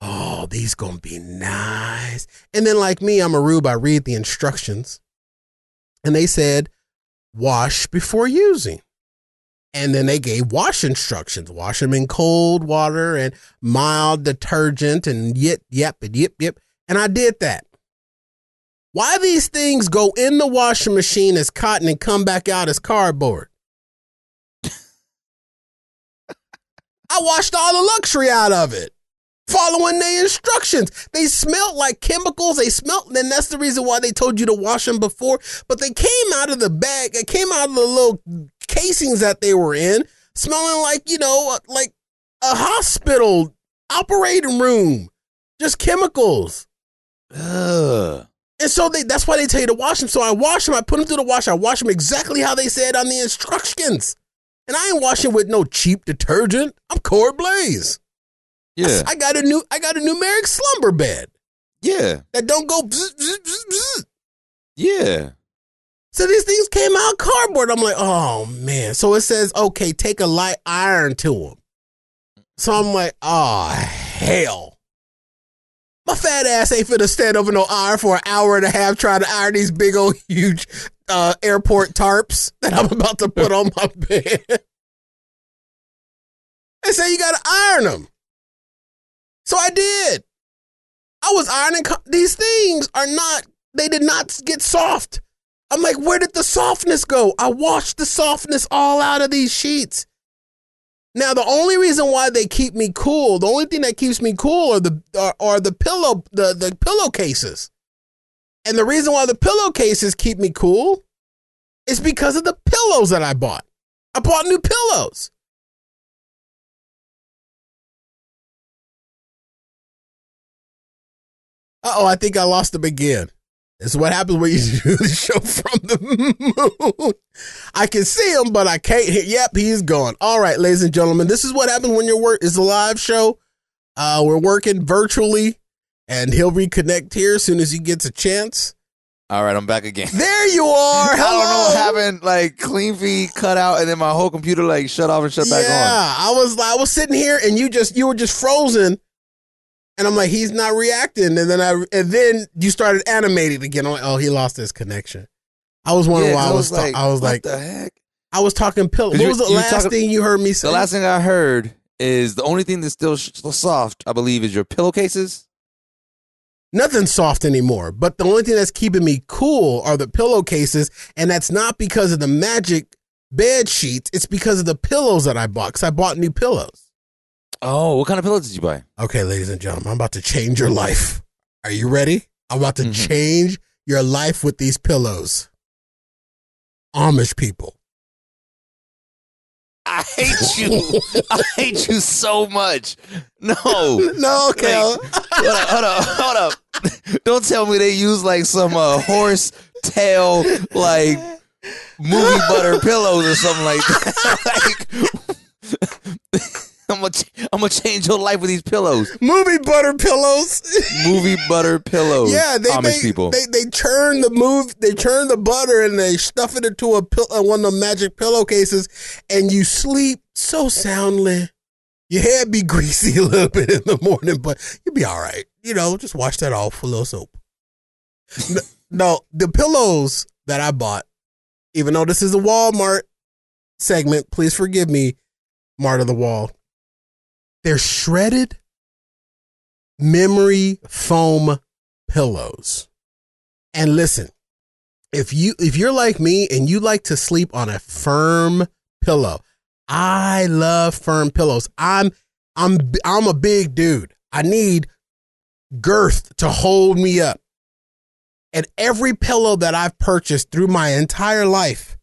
oh, these gonna be nice. And then, like me, I'm a rube. I read the instructions, and they said, wash before using. And then they gave wash instructions. Wash them in cold water and mild detergent and yip, yep, and yip, yip. And I did that. Why these things go in the washing machine as cotton and come back out as cardboard? I washed all the luxury out of it, following the instructions. They smelled like chemicals. They smelled, and that's the reason why they told you to wash them before. But they came out of the bag. It came out of the little casings that they were in, smelling like you know, like a hospital operating room, just chemicals. Ugh. And so they, that's why they tell you to wash them. So I wash them. I put them through the wash. I wash them exactly how they said on the instructions. And I ain't washing with no cheap detergent. I'm Cord Blaze. Yeah. I got a new I got a numeric slumber bed Yeah. that don't go bzz, bzz, bzz. Yeah. So these things came out cardboard. I'm like, oh man. So it says, okay, take a light iron to them. So I'm like, oh hell. My fat ass ain't finna stand over no iron for an hour and a half trying to iron these big old huge uh, airport tarps that I'm about to put on my bed. They say you got to iron them. So I did. I was ironing. co- These things are not, they did not get soft. I'm like, where did the softness go? I washed the softness all out of these sheets. Now, the only reason why they keep me cool, the only thing that keeps me cool are the are, are the pillow the, the pillowcases. And the reason why the pillowcases keep me cool is because of the pillows that I bought. I bought new pillows. Uh oh, I think I lost them again. This is what happens when you do the show from the moon. I can see him, but I can't hear. Yep, he's gone. All right, ladies and gentlemen, this is what happens when your work is a live show. Uh, we're working virtually, and he'll reconnect here as soon as he gets a chance. All right, I'm back again. There you are. I don't know Hello. what happened. Like clean feed cut out, and then my whole computer like shut off and shut yeah, back on. Yeah, I was I was sitting here, and you just you were just frozen, and I'm like, he's not reacting, and then I and then you started animating again. I'm like, oh, he lost his connection. I was wondering Yeah, why 'cause I was ta- I was what like the heck? I was talking pillow. What was the last talking- thing you heard me say? The last thing I heard is the only thing that's still still soft, I believe, is your pillowcases. Nothing's soft anymore. But the only thing that's keeping me cool are the pillowcases, and that's not because of the magic bed sheets. It's because of the pillows that I bought. Cause I bought new pillows. Oh, what kind of pillows did you buy? Okay, ladies and gentlemen, I'm about to change your life. Are you ready? I'm about to Mhm. change your life with these pillows. Amish people. I hate you. I hate you so much. No. No, okay. Like, hold up, hold up, hold up. Don't tell me they use like some uh, horse tail like movie butter pillows or something like that. like, I'm gonna I'm gonna change your life with these pillows. Movie butter pillows. Movie butter pillows. Yeah, they Amish they, people. they they churn the move they churn the butter and they stuff it into a pill, uh, one of the magic pillowcases, and you sleep so soundly. Your head be greasy a little bit in the morning, but you'll be all right. You know, just wash that off with a little soap. no, no, the pillows that I bought, even though this is a Walmart segment, please forgive me, Mart of the Wall. They're shredded memory foam pillows. And listen, if you if you're like me and you like to sleep on a firm pillow, I love firm pillows. I'm I'm I'm a big dude. I need girth to hold me up. And every pillow that I've purchased through my entire life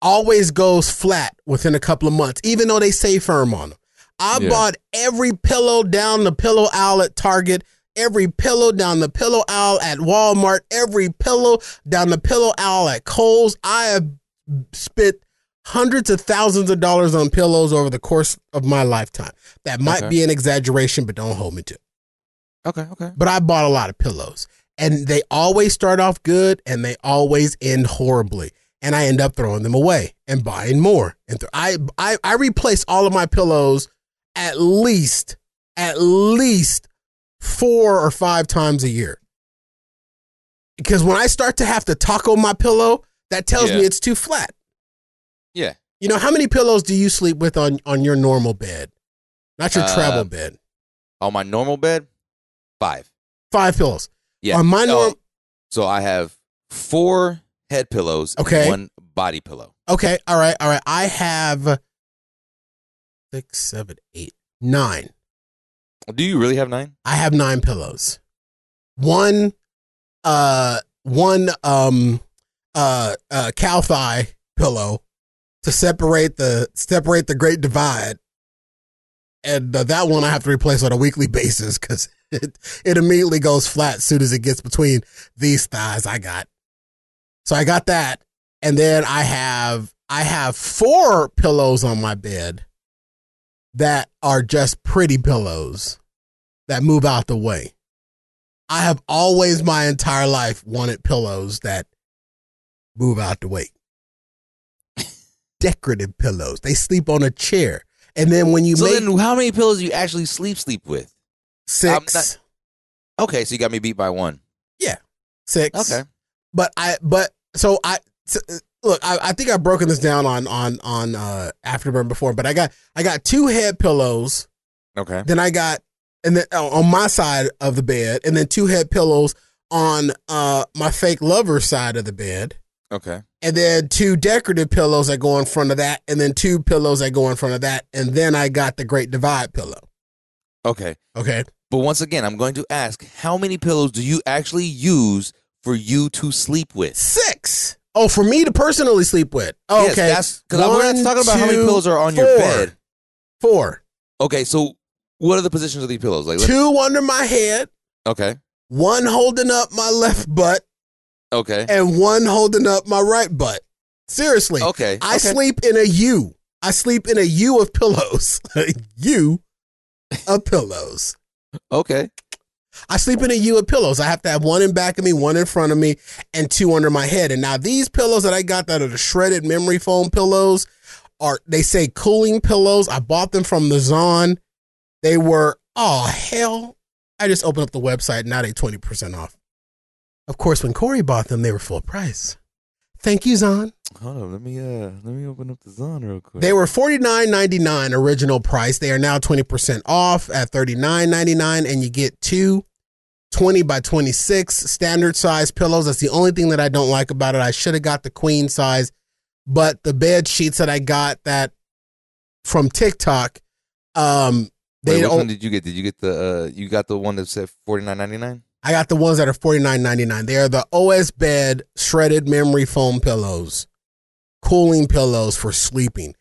always goes flat within a couple of months, even though they say firm on them. I Yeah. bought every pillow down the pillow aisle at Target, every pillow down the pillow aisle at Walmart, every pillow down the pillow aisle at Kohl's. I have spent hundreds of thousands of dollars on pillows over the course of my lifetime. That might Okay. be an exaggeration, but don't hold me to it. okay, okay. But I bought a lot of pillows, and they always start off good and they always end horribly. And I end up throwing them away and buying more. And th- I, I I replace all of my pillows at least at least four or five times a year. Because when I start to have to taco my pillow, that tells Yeah. me it's too flat. Yeah. You know, how many pillows do you sleep with on on your normal bed? Not your Uh, travel bed. On my normal bed, five. Five pillows. Yeah. On my Oh, so I have four head pillows Okay. and one body pillow. Okay, all right, all right. I have six, seven, eight, nine. Do you really have nine? I have nine pillows. One, uh, one, um, uh, uh, cow thigh pillow to separate the separate the great divide, and uh, that one I have to replace on a weekly basis because it it immediately goes flat as soon as it gets between these thighs. I got, so I got that, and then I have I have four pillows on my bed that are just pretty pillows that move out the way. I have always my entire life wanted pillows that move out the way. Decorative pillows. They sleep on a chair. And then when you so make then, how many pillows do you actually sleep sleep with? 6 not- Okay, so you got me beat by one. Yeah. six. Okay. But I but so I so, look, I, I think I've broken this down on on on uh, Afterburn before, but I got I got two head pillows. Okay. Then I got and then uh, on my side of the bed, and then two head pillows on uh my fake lover side of the bed, Okay. and then two decorative pillows that go in front of that, and then two pillows that go in front of that, and then I got the Great Divide pillow. Okay. Okay, But once again, I'm going to ask, how many pillows do you actually use for you to sleep with? six. Oh, for me to personally sleep with. Yes, Okay, that's because I'm not talking about how many two, pillows are on your four. bed. Four. Okay, so what are the positions of these pillows? Like, let- Two under my head, okay, one holding up my left butt, okay, and one holding up my right butt. Seriously. okay. I okay. sleep in a U. I sleep in a U of pillows. A U of pillows. Okay, I sleep in a U of pillows. I have to have one in back of me, one in front of me, and two under my head. And now these pillows that I got that are the shredded memory foam pillows are they say cooling pillows. I bought them from the Zon. They were oh hell. I just opened up the website. Now they 20% off. Of course, when Corey bought them, they were full price. Thank you, Zon. hold on. Let me uh, let me open up the zone real quick. They were forty nine ninety nine original price. They are now twenty percent off at thirty nine ninety nine, and you get two 20 by 26 standard size pillows. That's the only thing that I don't like about it. I should have got the queen size, but the bed sheets that I got that from TikTok, um, Wait, they which one don't. did you get? Did you get the uh, you got the one that said forty nine ninety nine? I got the ones that are forty nine ninety nine. They are the OS bed shredded memory foam pillows, cooling pillows for sleeping.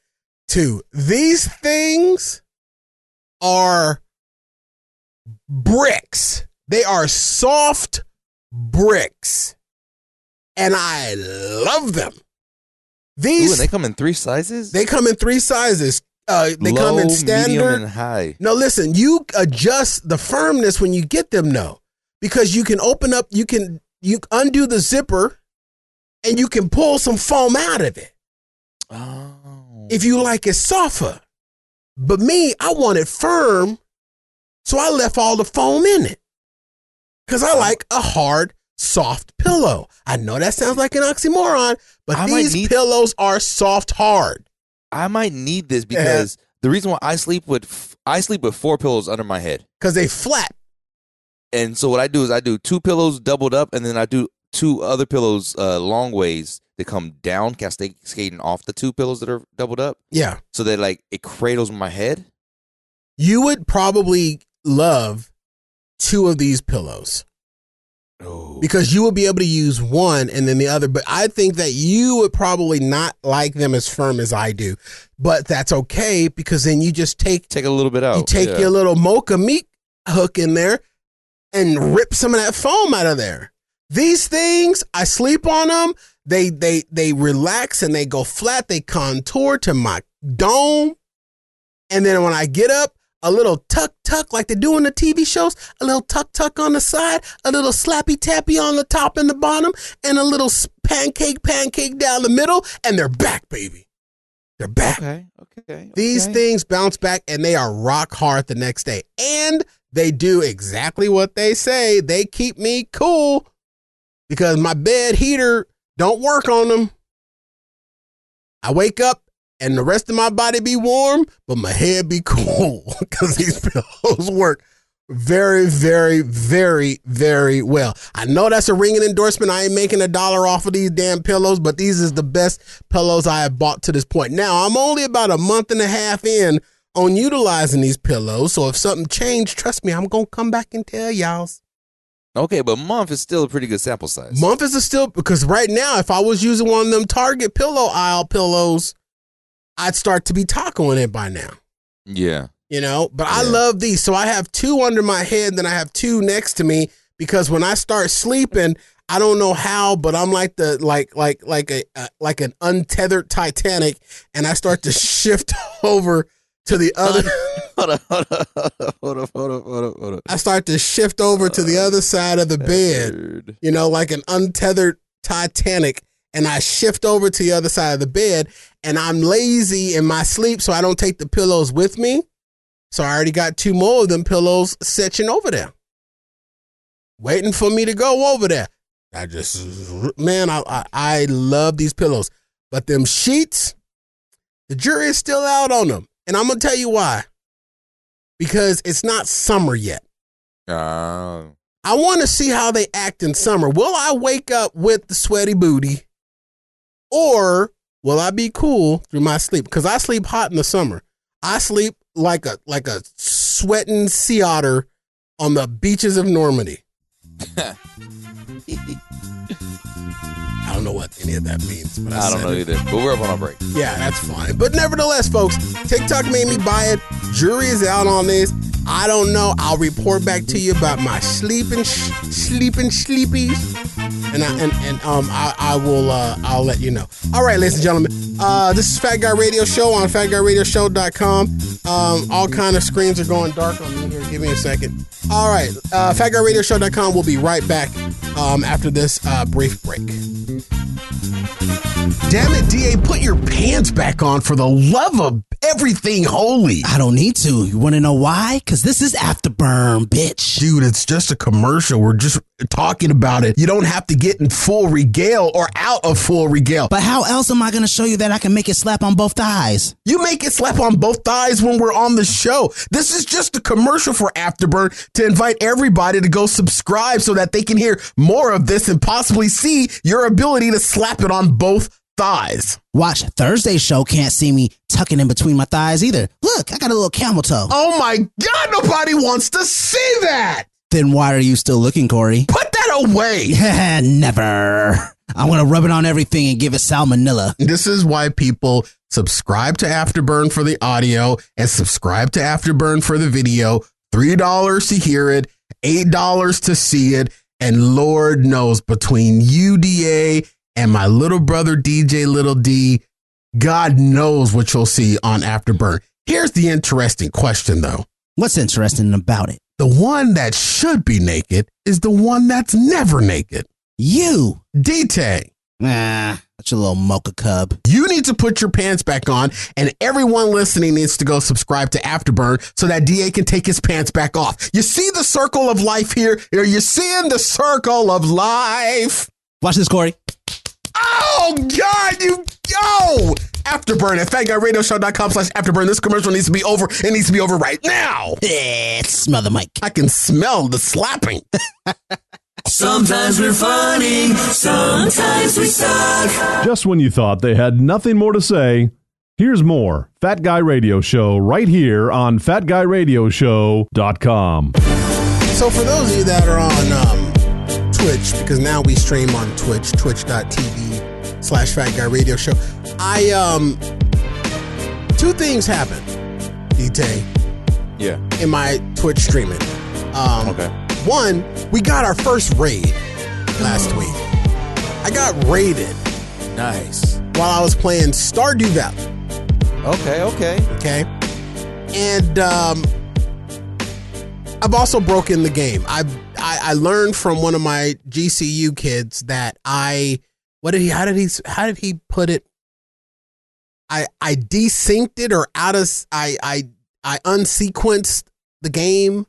Two. These things are bricks. They are soft bricks, and I love them. Ooh, These and they come in three sizes. they come in three sizes. Uh, they Low, come in medium, standard. and high. No, listen, you adjust the firmness when you get them, no. Because you can open up, you can you undo the zipper and you can pull some foam out of it Oh, if you like it softer. But me, I want it firm, so I left all the foam in it. Cause I like a hard, soft pillow. I know that sounds like an oxymoron, but I these need- pillows are soft hard. I might need this because the reason why I sleep with f- I sleep with four pillows under my head, Cause they flat. And so what I do is I do two pillows doubled up, and then I do two other pillows uh, long ways that come down, cascading off the two pillows that are doubled up, Yeah. so that like it cradles my head. You would probably love two of these pillows. Oh, because you would be able to use one and then the other. But I think that you would probably not like them as firm as I do. But that's okay because then you just take take a little bit out. you take yeah. your little mocha meat hook in there and rip some of that foam out of there. These things, I sleep on them. They they they relax and they go flat. They contour to my dome, and then when I get up, a little tuck tuck like they do in the TV shows, a little tuck tuck on the side, a little slappy tappy on the top and the bottom, and a little pancake pancake down the middle, and they're back, baby. They're back. Okay, okay. These okay. things bounce back and they are rock hard the next day. And they do exactly what they say. They keep me cool because my bed heater don't work on them. I wake up and the rest of my body be warm, but my head be cool because these pillows work very, very, very, very well. I know that's a ringing endorsement. I ain't making a dollar off of these damn pillows, but these is the best pillows I have bought to this point. Now I'm only about a month and a half in on utilizing these pillows. So if something changed, trust me, I'm gonna come back and tell y'all. Okay, but month is still a pretty good sample size. Month is a still because right now, if I was using one of them Target pillow aisle pillows, I'd start to be tacoing it by now. Yeah. you know. But I love these. So I have two under my head, then I have two next to me because when I start sleeping, I don't know how, but I'm like the like like like a uh, like an untethered Titanic, and I start to shift over to the other. hold on, hold on, hold on, hold on, hold on. I start to shift over to the other side of the bed. You know, like an untethered Titanic, and I shift over to the other side of the bed, and I'm lazy in my sleep, so I don't take the pillows with me. So I already got two more of them pillows sitching over there, waiting for me to go over there. I just man, I, I I love these pillows, but them sheets, the jury is still out on them, and I'm gonna tell you why. Because it's not summer yet. Uh, I want to see how they act in summer. Will I wake up with the sweaty booty, or will I be cool through my sleep? Because I sleep hot in the summer. I sleep like a like a sweating sea otter on the beaches of Normandy. I don't know what any of that means. But I, I don't know it. either. But we're up on a break. Yeah, that's fine. But nevertheless, folks, TikTok made me buy it. Jury is out on this. I don't know. I'll report back to you about my sleeping, sh- sleeping, sleepies, and I, and and um I, I will uh I'll let you know. All right, ladies and gentlemen, uh this is Fat Guy Radio Show on FatGuyRadioShow.com. Um, all kind of screens are going dark on me here. Give me a second. All right, uh, FatGuyRadioShow.com. We'll be right back um after this uh brief break. Damn it, DA, put your pants back on for the love of everything holy. I don't need to. You want to know why? Because this is Afterburn, bitch. Dude, it's just a commercial. We're just talking about it. You don't have to get in full regale or out of full regale. But how else am I going to show you that I can make it slap on both thighs? You make it slap on both thighs when we're on the show. This is just a commercial for Afterburn to invite everybody to go subscribe so that they can hear more of this and possibly see your ability to slap it on both thighs. Watch Thursday's show can't see me tucking in between my thighs either. Look, I got a little camel toe. Oh my God, nobody wants to see that. Then why are you still looking, Corey? Put that away. Never. I'm gonna rub it on everything and give it salmonella. This is why people subscribe to Afterburn for the audio and subscribe to Afterburn for the video. $3 to hear it, $8 to see it. And Lord knows between UDA and my little brother DJ Little D, God knows what you'll see on Afterburn. Here's the interesting question though. What's interesting about it? The one that should be naked is the one that's never naked. You. D-Tay. Ah, that's your little mocha cub. You need to put your pants back on, and everyone listening needs to go subscribe to Afterburn so that DA can take his pants back off. You see the circle of life here? Are you seeing the circle of life? Watch this, Corey. Oh, God, you go! Afterburn at fatguyradioshow.com slash afterburn. This commercial needs to be over. It needs to be over right now. Eh, smell the mic. I can smell the slapping. Sometimes we're funny, sometimes we suck. Just when you thought they had nothing more to say, here's more Fat Guy Radio Show right here on fatguyradioshow.com. So for those of you that are on um, Twitch, because now we stream on Twitch, twitch.tv slash Fat Guy Radio Show, I um two things happened, D-Tay, Yeah. in my Twitch streaming. Um, Okay. One, we got our first raid last week. I got raided Nice. while I was playing Stardew Valley. Okay. Okay. okay and um i've also broken the game i i, I learned from one of my gcu kids that i what did he how did he how did he put it i i desynced it or out of i i i unsequenced the game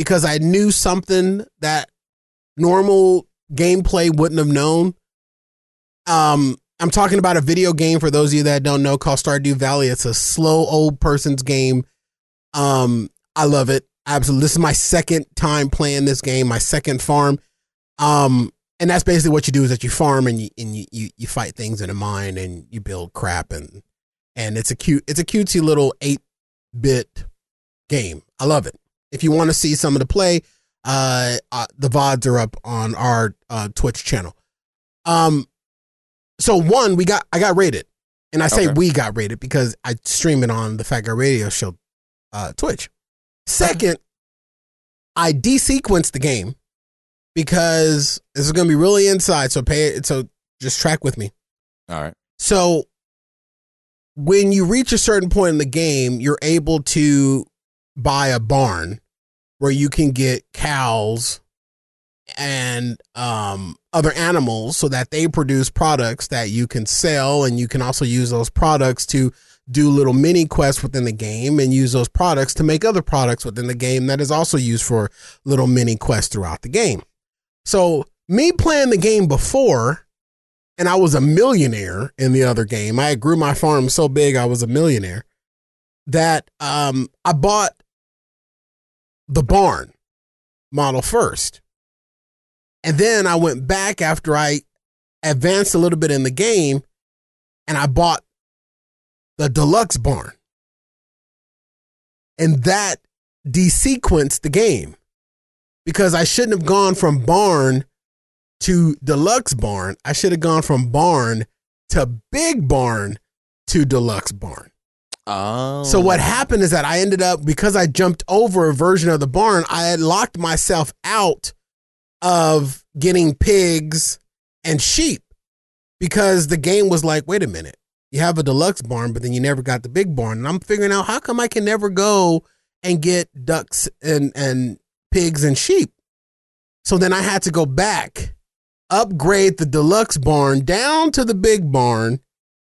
because i knew something that normal gameplay wouldn't have known um I'm talking about a video game for those of you that don't know called Stardew Valley. It's a slow old person's game. Um, I love it. Absolutely. This is my second time playing this game, my second farm. Um, and that's basically what you do is that you farm and you and you, you, you fight things in a mine and you build crap and and it's a cute it's a cutesy little eight bit game. I love it. If you want to see some of the play, uh, uh the VODs are up on our uh Twitch channel. Um so one, we got I got rated. And I say Okay. we got rated because I stream it on the Fat Guy Radio Show uh Twitch. Second, I desequenced the game because this is gonna be really inside, so pay it so just track with me. All right. So when you reach a certain point in the game, you're able to buy a barn where you can get cows and um, other animals so that they produce products that you can sell and you can also use those products to do little mini quests within the game and use those products to make other products within the game that is also used for little mini quests throughout the game. So me playing the game before, and I was a millionaire in the other game. I grew my farm so big I was a millionaire that um, I bought the barn model first. And then I went back after I advanced a little bit in the game and I bought the deluxe barn. And that desequenced the game because I shouldn't have gone from barn to deluxe barn. I should have gone from barn to big barn to deluxe barn. Oh. So what happened is that I ended up because I jumped over a version of the barn, I had locked myself out of getting pigs and sheep because the game was like, wait a minute, you have a deluxe barn, but then you never got the big barn. And I'm figuring out how come I can never go and get ducks and and pigs and sheep. So then I had to go back, upgrade the deluxe barn down to the big barn,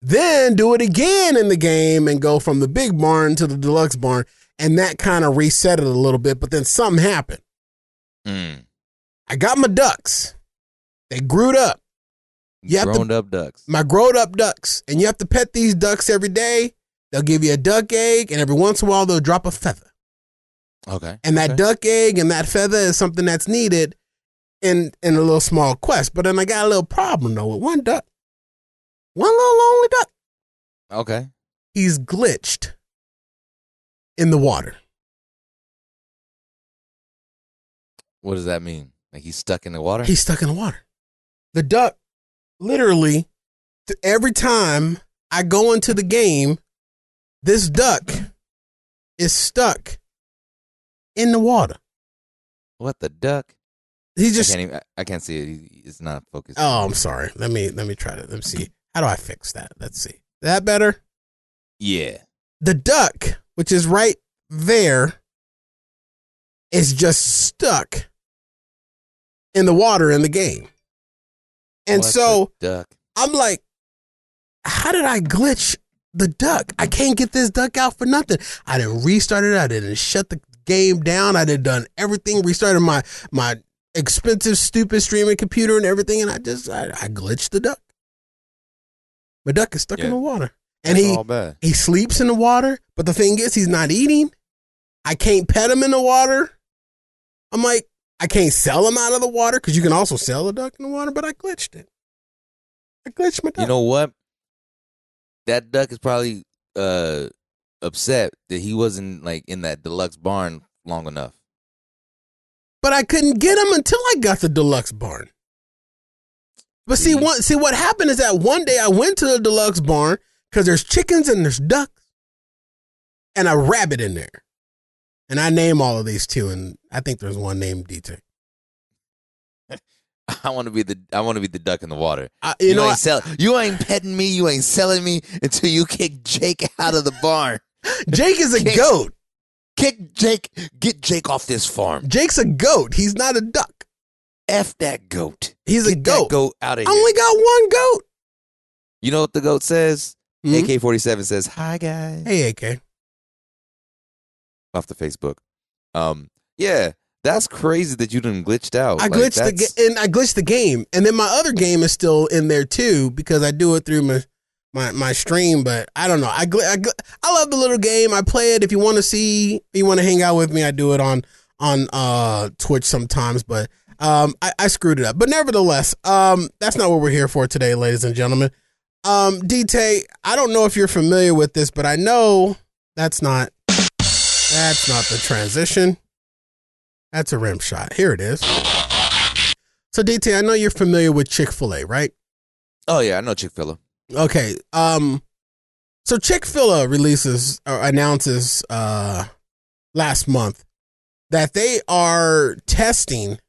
then do it again in the game and go from the big barn to the deluxe barn. And that kind of reset it a little bit. But then something happened. Mm. I got my ducks. They grewed up. You have to- Grown up ducks. My growed up ducks. And you have to pet these ducks every day. They'll give you a duck egg, and every once in a while they'll drop a feather. Okay. And that okay. duck egg and that feather is something that's needed in in a little small quest. But then I got a little problem though with one duck. One little lonely duck. Okay. He's glitched in the water. What does that mean? Like he's stuck in the water? He's stuck in the water. The duck, literally, every time I go into the game, this duck is stuck in the water. what the duck? He I just. can't even. I- I can't see it. He- It's not focused. Oh, I'm sorry. Let me let me try to let me see. How do I fix that? Let's see. That better? Yeah. The duck, which is right there, is just stuck in the water in the game. And What the so duck. I'm like, how did I glitch the duck? I can't get this duck out for nothing. I didn't restart it. I didn't shut the game down. I did done everything. Restarted my my expensive, stupid streaming computer and everything, and I just I, I glitched the duck. My duck is stuck in the water, and That's he he sleeps in the water. But the thing is, he's not eating. I can't pet him in the water. I'm like, I can't sell him out of the water because you can also sell a duck in the water, but I glitched it. I glitched my duck. You know what? That duck is probably uh upset that he wasn't like in that deluxe barn long enough. but I couldn't get him until I got the deluxe barn. But see, See? one see what happened is that one day I went to the deluxe barn because there's chickens and there's ducks and a rabbit in there, and I name all of these too, and I think there's one named DT. I want to be the I want to be the duck in the water. You, You, know, ain't I- sell, you ain't petting me. You ain't selling me until you kick Jake out of the barn. Jake is a Kick- goat. Kick Jake. Get Jake off this farm. Jake's a goat. He's not a duck. F that goat. He's a goat. goat out of I here. only got one goat. you know what the goat says? Hmm? AK forty seven says, "Hi guys." Hey, AK. Off the Facebook. Um. Yeah, that's crazy that you didn't glitched out. I Like, glitched the that's- ga- and I glitched the game, and then my other game is still in there too because I do it through my my, my stream. But I don't know. I, gl- I gl- I love the little game. I play it. If you want to see, if you want to hang out with me, I do it on on uh Twitch sometimes. But um, I, I screwed it up. But nevertheless, um, that's not what we're here for today, ladies and gentlemen. Um, DT, I don't know if you're familiar with this, but I know that's not that's not the transition. That's a rim shot. Here it is. So DT, I know you're familiar with Chick Fil A, right? Oh yeah, I know Chick Fil A. Okay. Um. So Chick Fil A releases or announces uh last month that they are testing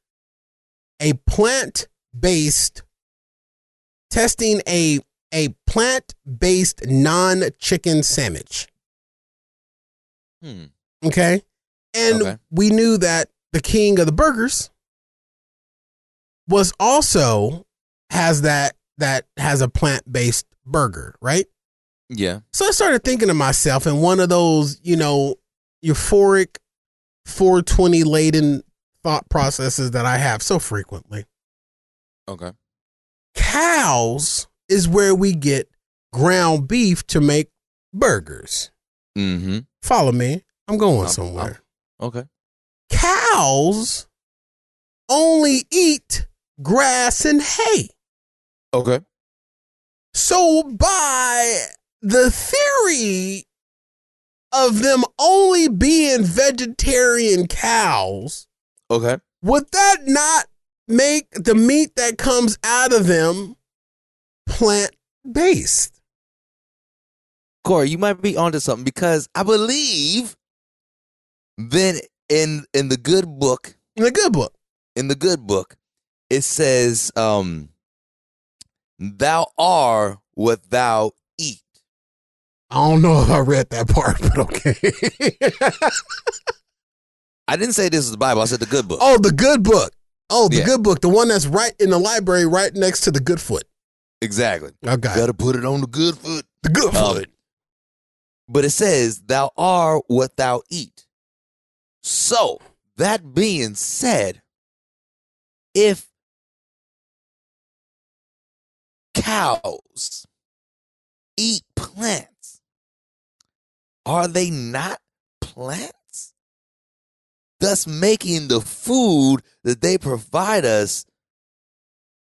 a plant based testing a a plant based non chicken sandwich. Hmm. Okay. And Okay. we knew that the king of the burgers was also has that that has a plant-based burger, right? Yeah. So I started thinking to myself in one of those, you know, euphoric 420 laden thought processes that I have so frequently. Okay. Cows is where we get ground beef to make burgers. Mm-hmm. Follow me. I'm going I'm- somewhere. Okay. Cows only eat grass and hay. Okay. So, by the theory of them only being vegetarian cows, Okay. would that not make the meat that comes out of them plant based? Corey, you might be onto something because I believe then in in the good book, In the good book. in the good book, it says, um, thou are what thou eat. I don't know if I read that part, but okay. I didn't say this is the Bible, I said the good book. oh, the good book. Oh, the Yeah. good book. The one that's right in the library, right next to the good foot. Exactly. Okay. Gotta put it on the good foot. The good Um, foot. But it says, Thou art what thou eat. So, that being said, if cows eat plants, are they not plants? Thus making the food that they provide us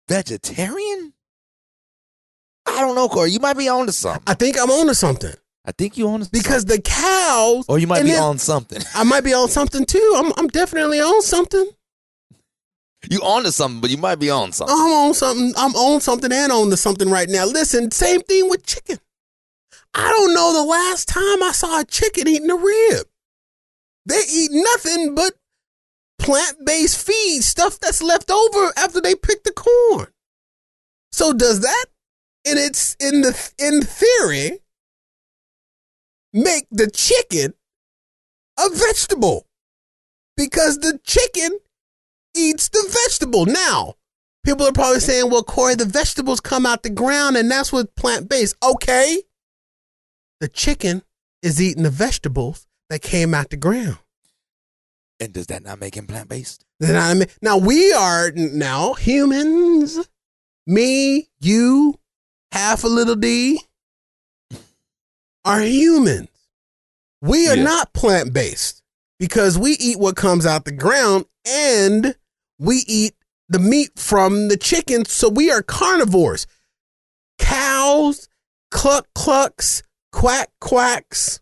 vegetarian? I don't know, Corey. You might be on to something. I think I'm on to something I think you on to because the cows. or you might be then- on something. I might be on something too. I'm, I'm definitely on something. You on to something, but you might be on something. I'm on something. I'm on something and on to something right now. Listen, same thing with chicken. I don't know the last time I saw a chicken eating a rib. They eat nothing but plant based feed, stuff that's left over after they pick the corn. So does that, in its in the in theory, make the chicken a vegetable? Because the chicken eats the vegetable. Now, people are probably saying, well, Corey, the vegetables come out the ground and that's what plant based. Okay. The chicken is eating the vegetables that came out the ground. And does that not make him plant based? I mean, now we are now humans, me, you, half a little d, are humans. We are Yeah. not plant based because we eat what comes out the ground and we eat the meat from the chicken. So we are carnivores. Cows, cluck clucks, quack quacks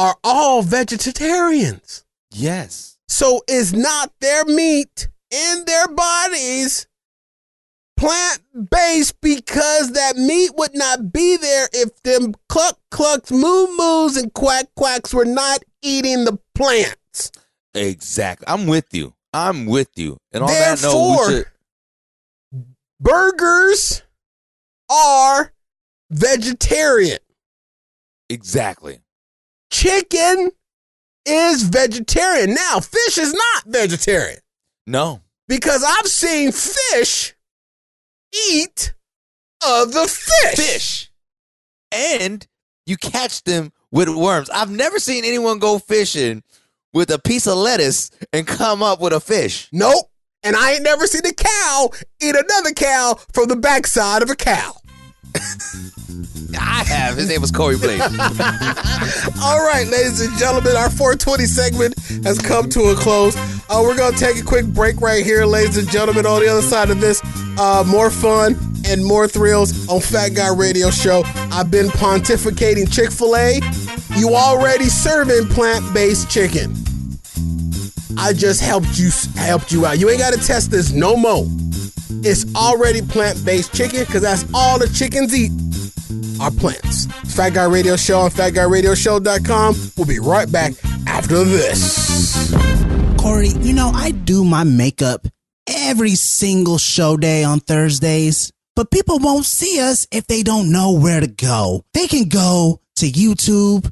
are all vegetarians. Yes. So is not their meat in their bodies plant based because that meat would not be there if them cluck clucks, moo moos, and quack quacks were not eating the plants. Exactly. I'm with you. I'm with you. And on that note, Therefore, should, Burgers are vegetarian. exactly. Chicken is vegetarian. Now, fish is not vegetarian. No. because I've seen fish eat other fish. Fish. And you catch them with worms. I've never seen anyone go fishing with a piece of lettuce and come up with a fish. Nope. And I ain't never seen a cow eat another cow from the backside of a cow. I have. His name was Corey Blake. All right, ladies and gentlemen, our 420 segment has come to a close. Uh, we're going to take a quick break right here, ladies and gentlemen. On the other side of this, uh, more fun and more thrills on Fat Guy Radio Show. I've been pontificating Chick fil A. You already serving plant based chicken. I just helped you helped you out. You ain't got to test this no more. It's already plant based chicken because that's all the chickens eat are plants. It's Fat Guy Radio Show on fatguyradioshow.com. We'll be right back after this. Corey, you know, I do my makeup every single show day on Thursdays, but people won't see us if they don't know where to go. They can go to YouTube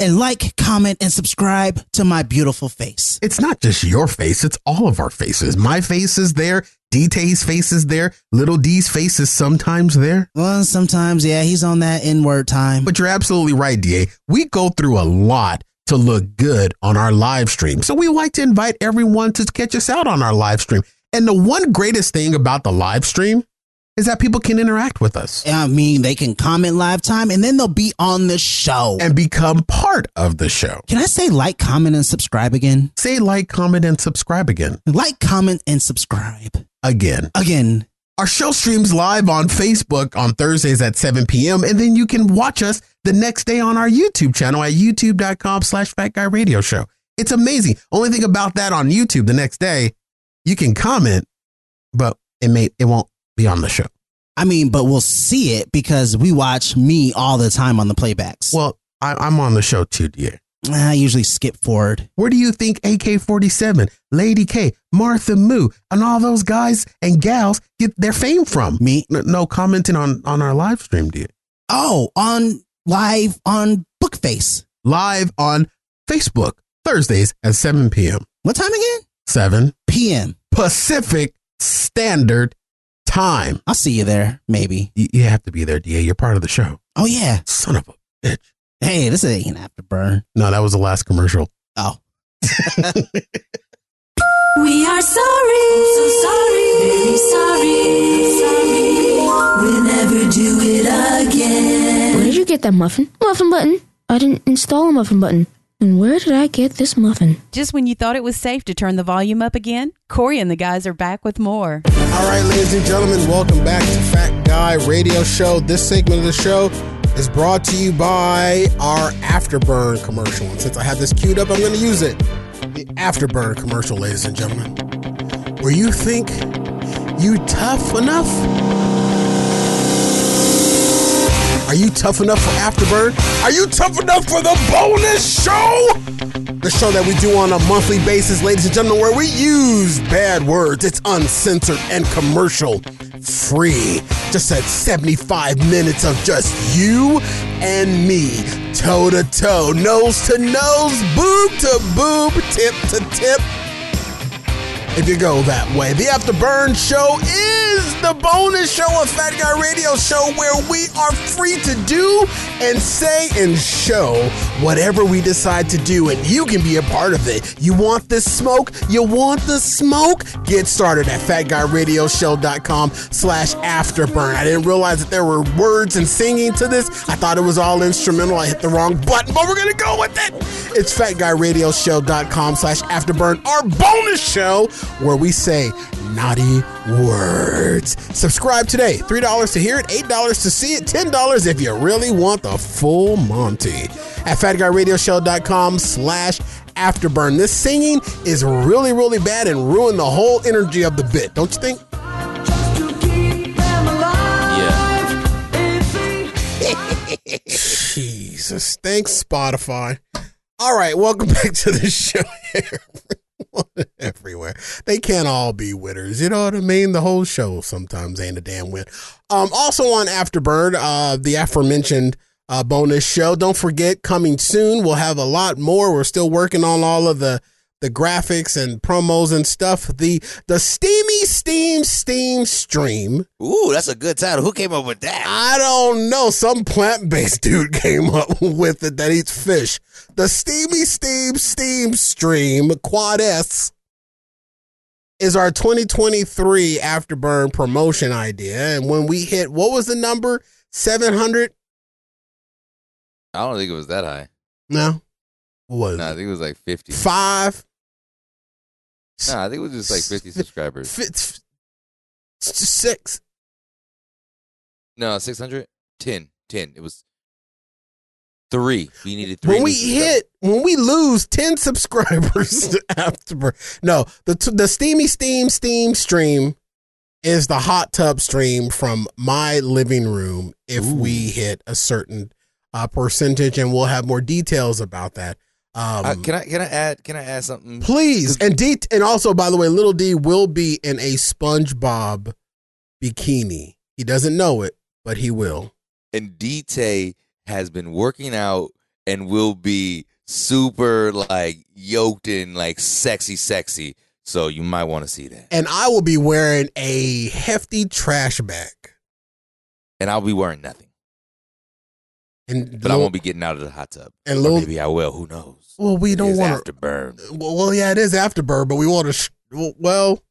and like, comment, and subscribe to my beautiful face. It's not just your face, it's all of our faces. My face is there, DT's face is there, Little D's face is sometimes there. Well, sometimes, yeah, he's on that N word time. But you're absolutely right, DA. We go through a lot to look good on our live stream. So we like to invite everyone to catch us out on our live stream. And the one greatest thing about the live stream is that people can interact with us I mean, they can comment live time and then they'll be on the show. and become part of the show. Can I say like, comment, and subscribe again? Say like, comment, and subscribe again. Like, comment, and subscribe Again. again. Our show streams live on Facebook on Thursdays at 7 p.m. And then you can watch us the next day on our YouTube channel at youtube.com slash fat guy radio show. It's amazing. Only thing about that on YouTube the next day, you can comment, but it may it won't be on the show. I mean, but we'll see it because we watch me all the time on the playbacks. Well, I, I'm on the show too, dear. I usually skip forward. Where do you think AK 47, Lady K, Martha Moo, and all those guys and gals get their fame from? Me? N- no commenting on, on our live stream, dear. Oh, on live on Bookface. Live on Facebook, Thursdays at 7 p.m. What time again? 7 PM. Pacific Standard Time. I'll see you there, maybe. You, you have to be there, DA. You're part of the show. Oh, yeah. Son of a bitch. Hey, this ain't an afterburn. No, that was the last commercial. Oh. We are sorry, so sorry, very sorry, sorry. We'll never do it again. Where did you get that muffin? Muffin button. I didn't install a muffin button. And where did I get this muffin? Just when you thought it was safe to turn the volume up again, Corey and the guys are back with more. All right, ladies and gentlemen, welcome back to Fat Guy Radio Show. This segment of the show is brought to you by our Afterburn commercial. And since I have this queued up, I'm going to use it. The Afterburn commercial, ladies and gentlemen. Where you think you tough enough? Are you tough enough for Afterburn? Are you tough enough for the bonus show? The show that we do on a monthly basis, ladies and gentlemen, where we use bad words. It's uncensored and commercial free. Just at 75 minutes of just you and me, toe to toe, nose to nose, boob to boob, tip to tip. If you go that way, the Afterburn Show is the bonus show of Fat Guy Radio Show where we are free to do and say and show whatever we decide to do, and you can be a part of it. You want this smoke? You want the smoke? Get started at fatguyradioshow.com slash afterburn. I didn't realize that there were words and singing to this. I thought it was all instrumental. I hit the wrong button, but we're gonna go with it. It's fatguyradioshow.com slash afterburn, our bonus show where we say naughty words. Subscribe today. $3 to hear it, $8 to see it, $10 if you really want the full Monty. At fatguyradioshow.com slash afterburn. This singing is really, really bad and ruined the whole energy of the bit, don't you think? Jesus. Thanks, Spotify. All right, welcome back to the show. They can't all be winners. You know what I mean? The whole show sometimes ain't a damn win. Um, also on Afterbird, uh, the aforementioned uh, bonus show. Don't forget, coming soon, we'll have a lot more. We're still working on all of the the graphics and promos and stuff. The the Steamy Steam Steam Stream. Ooh, that's a good title. Who came up with that? I don't know. Some plant based dude came up with it that eats fish. The Steamy Steam Steam Stream Quad S is our 2023 Afterburn promotion idea. And when we hit, what was the number? 700? I don't think it was that high. No. What was No, I think it was like 50. Five? No, I think it was just like 50 subscribers. F- Six. No, 600? 10. 10. It was three. We needed three. when we hit when we lose 10 subscribers after no the the steamy steam steam stream is the hot tub stream from my living room if we hit a certain uh, percentage and we'll have more details about that um Uh, can I can I add can I add something? please and D and also by the way little D will be in a SpongeBob bikini he doesn't know it but he will And DT has been working out and will be super like yoked and like sexy, sexy. So you might want to see that. and I will be wearing a hefty trash bag And I'll be wearing nothing, and but I won't be getting out of the hot tub. and maybe I will. Who knows? Well, we don't want after burn. Well, well, yeah, it is afterbird, but we want to. Sh- well,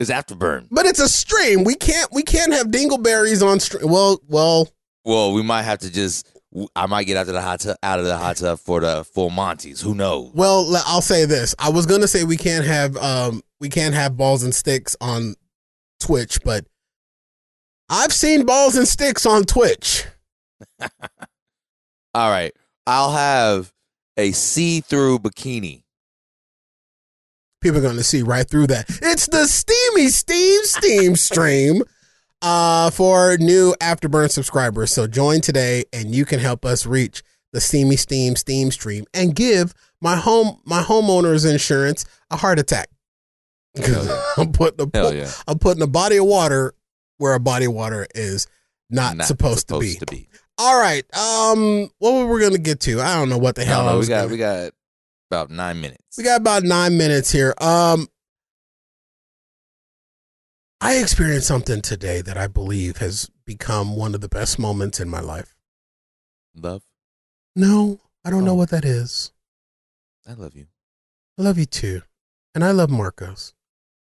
It's afterburn. But it's a stream. We can't we can't have dingleberries on stream. Well, well, Well, we might have to just. I might get out of the hot tub, out of the hot tub for the full Monties. Who knows? well. I'll say this. I was gonna say we can't have um we can't have balls and sticks on Twitch, but I've seen balls and sticks on Twitch. All right, I'll have a see-through bikini. People are gonna see right through that. It's the steamy Steve Steam stream. Uh, for new Afterburn subscribers. So join today and you can help us reach the Steamy Steam Steam stream and give my home my homeowner's insurance a heart attack. I'm putting a Hell yeah. I'm putting a body of water where a body of water is not, Not supposed, to be. to be. All right. Um, what were we gonna get to? I don't know what the hell. No, we got gonna- we got about nine minutes. we got about nine minutes here. Um, I experienced something today that I believe has become one of the best moments in my life. love. No, I don't know Oh. what that is. I love you. I love you too, and I love Marcos.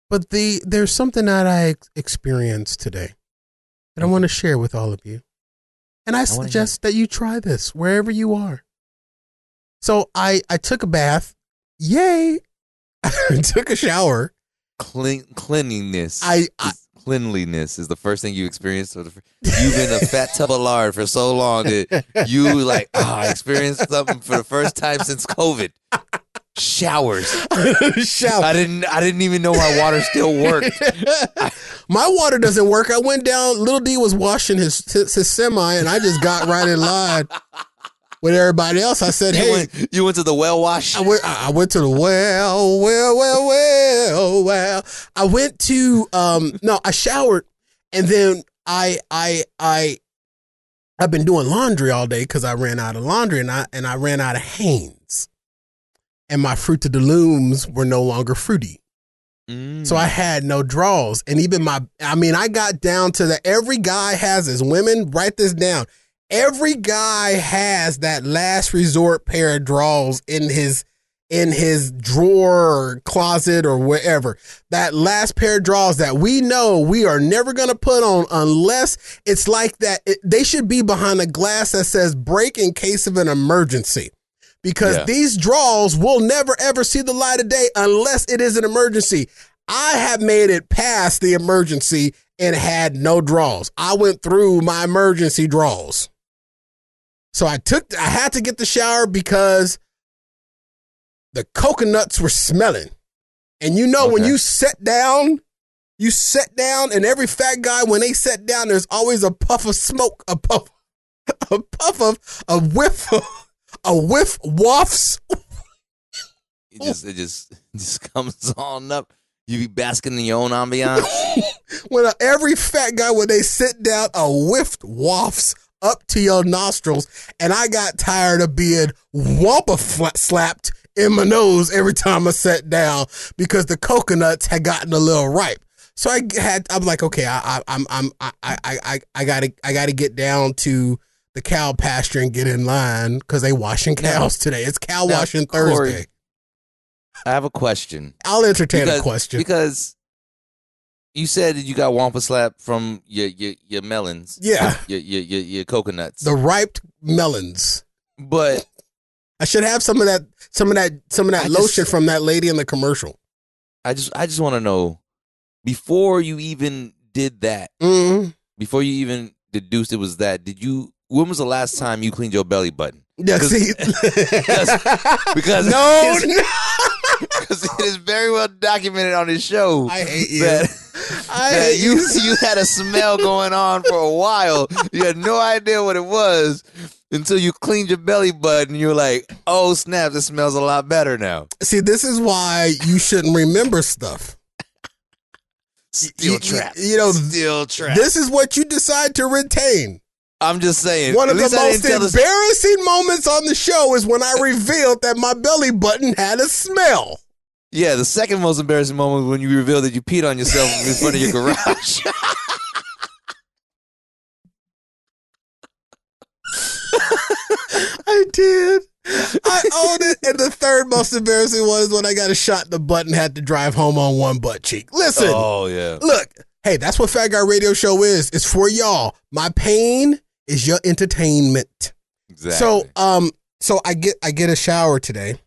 But the there's something that I experienced today that I mm-hmm. want to share with all of you, and I, wanna suggest that you try this wherever you are. So I I took a bath, yay! I took a shower. Clean cleanliness. I, I is- cleanliness is the first thing you experience. The, you've been a fat tub of lard for so long that you like. Oh, I experienced something for the first time since COVID. Showers. shower. I didn't. I didn't even know my water still worked. My water doesn't work. I went down. Little D was washing his his, his semi, and I just got right in line with everybody else. I said, You "Hey." went, you went to the well wash. I went. I went to the well, well, well, well, well. I went to um. No, I showered, and then I, I, I, I've been doing laundry all day because I ran out of laundry, and I and I ran out of Hanes, and my fruit the looms were no longer fruity. Mm. So I had no draws. And even my, I mean, I got down to the every guy has his women, write this down. Every guy has that last resort pair of draws in his in his drawer or closet or wherever. That last pair of drawers that we know we are never going to put on unless it's like that. It, they should be behind a glass that says break in case of an emergency because Yeah. these draws will never ever see the light of day unless it is an emergency. I have made it past the emergency and had no draws. I went through my emergency draws. So I took I had to get the shower because the coconuts were smelling. And you know when you sit down, you sit down and every fat guy when they sit down there's always a puff of smoke, a puff a puff of a whiff of, a whiff wafts It just, it just, it just comes on up. You be basking in your own ambiance. when a, every fat guy when they sit down a whiff wafts up to your nostrils and i got tired of being wampa slapped in my nose every time i sat down because the coconuts had gotten a little ripe. So i had i'm like okay i i i'm i'm i i i, I gotta i gotta get down to the cow pasture and get in line because they washing cows today. It's cow Now, washing Corey, thursday. I have a question. i'll entertain because, a question. because you said that you got wampa slap from your your, your melons. Yeah. Your your your, your coconuts. the ripe melons but I should have some of that, some of that, some of that I just- lotion from that lady in the commercial. I just I just want to know before you even did that, Mm. before you even deduced it was that, did you? When was the last time you cleaned your belly button? Yeah, Because- see, because no, no, Because it is very well documented on this show I hate you. that, I that hate you you. you had a smell going on for a while. You had no idea what it was until you cleaned your belly button. You were like, "Oh snap! This smells a lot better now." See, this is why you shouldn't remember stuff. Still you- trapped. you know, still trapped. This is what you decide to retain. I'm just saying. One of the most didn't tell the- embarrassing moments on the show is when I revealed that my belly button had a smell. Yeah, the second most embarrassing moment was when you revealed that you peed on yourself in front of your garage. I did. I own it. And the third most embarrassing one is when I got a shot in the butt and had to drive home on one butt cheek. Listen, Oh yeah. look, hey, that's what Fat Guy Radio Show is. It's for y'all. My pain is your entertainment. Exactly. So, um, so I get I get a shower today,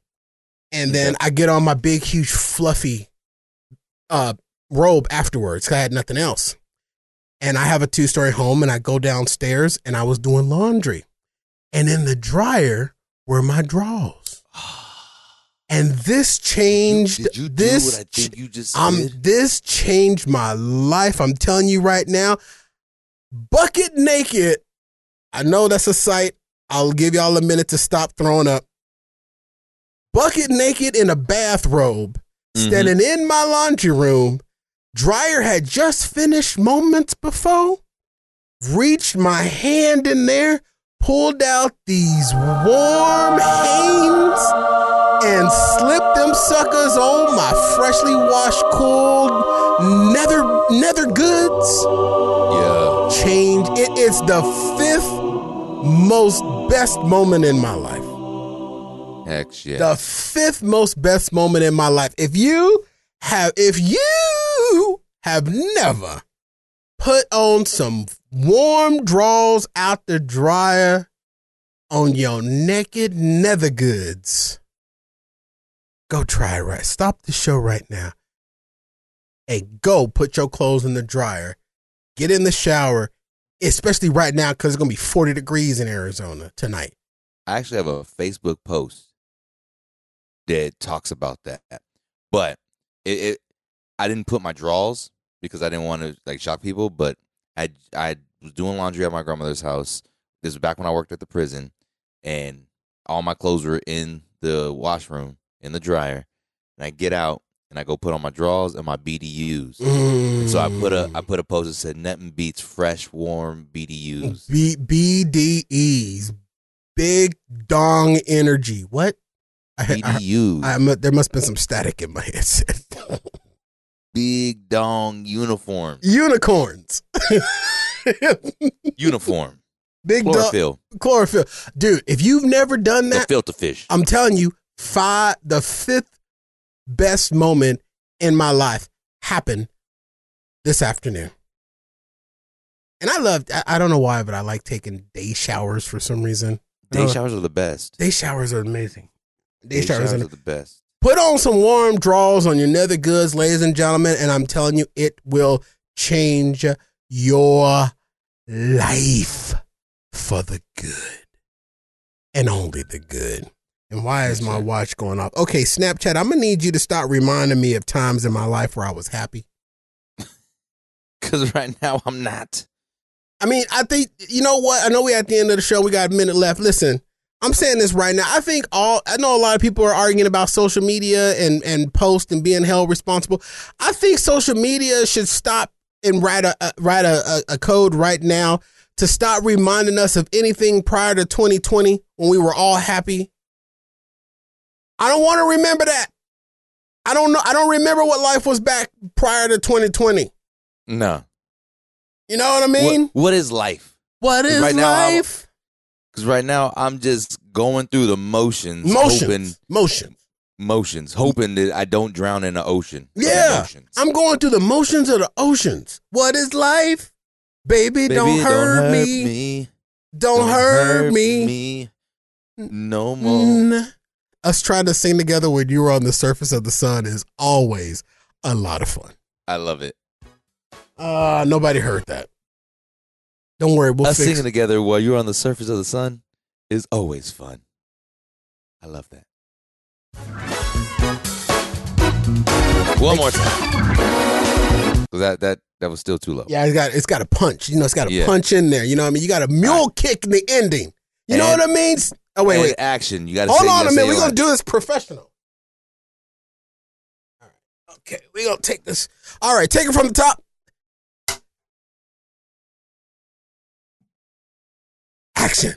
and then I get on my big, huge, fluffy, uh, robe afterwards. I had nothing else, and I have a two story home, and I go downstairs, and I was doing laundry, and in the dryer were my drawers, and this changed. did you do this I think you just did? this changed my life. I'm telling you right now, bucket naked. I know that's a sight. I'll give y'all a minute to stop throwing up. Bucket naked in a bathrobe, Mm-hmm. standing in my laundry room. Dryer had just finished moments before. Reached my hand in there, pulled out these warm Hanes, and slipped them suckers on my freshly washed, cooled nether nether goods. Yeah. Change. It is the fifth most best moment in my life. Heck yeah. The fifth most best moment in my life. If you have, if you have never put on some warm draws out the dryer on your naked nether goods, go try it right. Stop the show right now. Hey, go put your clothes in the dryer. Get in the shower, especially right now because it's gonna be 40 degrees in Arizona tonight. I actually have a Facebook post that talks about that, but it, it I didn't put my draws because I didn't want to like shock people. But I I was doing laundry at my grandmother's house. This was back when I worked at the prison, and all my clothes were in the washroom in the dryer. And I get out and I go put on my drawers and my BDUs. Mm. So I put a I put a post that said Netton Beats fresh warm BDUs. B- BDEs, big dong energy. What? I, I, BDUs. I, am there must have been some static in my headset. Big dong uniform. Unicorns. Uniform. big dong. Chlorophyll. Chlorophyll. Dude, if you've never done that, The that, filter fish. I'm telling you, five the fifth best moment in my life happened this afternoon. And I love I, I don't know why, but I like taking day showers for some reason. Day Uh, showers are the best. Day showers are amazing. Day, Day showers, showers are are the best. Put on some warm draws on your nether goods, ladies and gentlemen, and I'm telling you, it will change your life for the good and only the good. And why is my watch going off? Okay, Snapchat, I'm gonna need you to stop reminding me of times in my life where I was happy. Because right now I'm not. I mean, I think you know what? I know we at the end of the show. We got a minute left. Listen, I'm saying this right now. I think all I know a lot of people are arguing about social media and and post and being held responsible. I think social media should stop and write a, a write a, a, a code right now to stop reminding us of anything prior to 2020 when we were all happy. I don't want to remember that. I don't know. I don't remember what life was back prior to 2020. No. You know what I mean? What, what is life? what is right life? Because right now I'm just going through the motions, Motions. hoping Motions. motions, hoping that I don't drown in the ocean. Yeah. emotions. I'm going through the motions of the oceans. What is life? Baby, Baby, don't, hurt, me. me. Don't, hurt, me. No more. Mm. Us trying to sing together when you were on the surface of the sun is always a lot of fun. I love it. Uh, nobody heard that. Don't worry, we'll Us fix singing together while you're on the surface of the sun is always fun. I love that. One more time. That that that was still too low. Yeah, it's got it's got a punch. You know, it's got a Yeah. punch in there. You know what I mean? You got a mule kick in the ending. You know what I mean? Oh wait, wait. action. You got to Hold on you a minute. We're gonna do this professional. All right. Okay, we're gonna take this. All right, take it from the top. Action.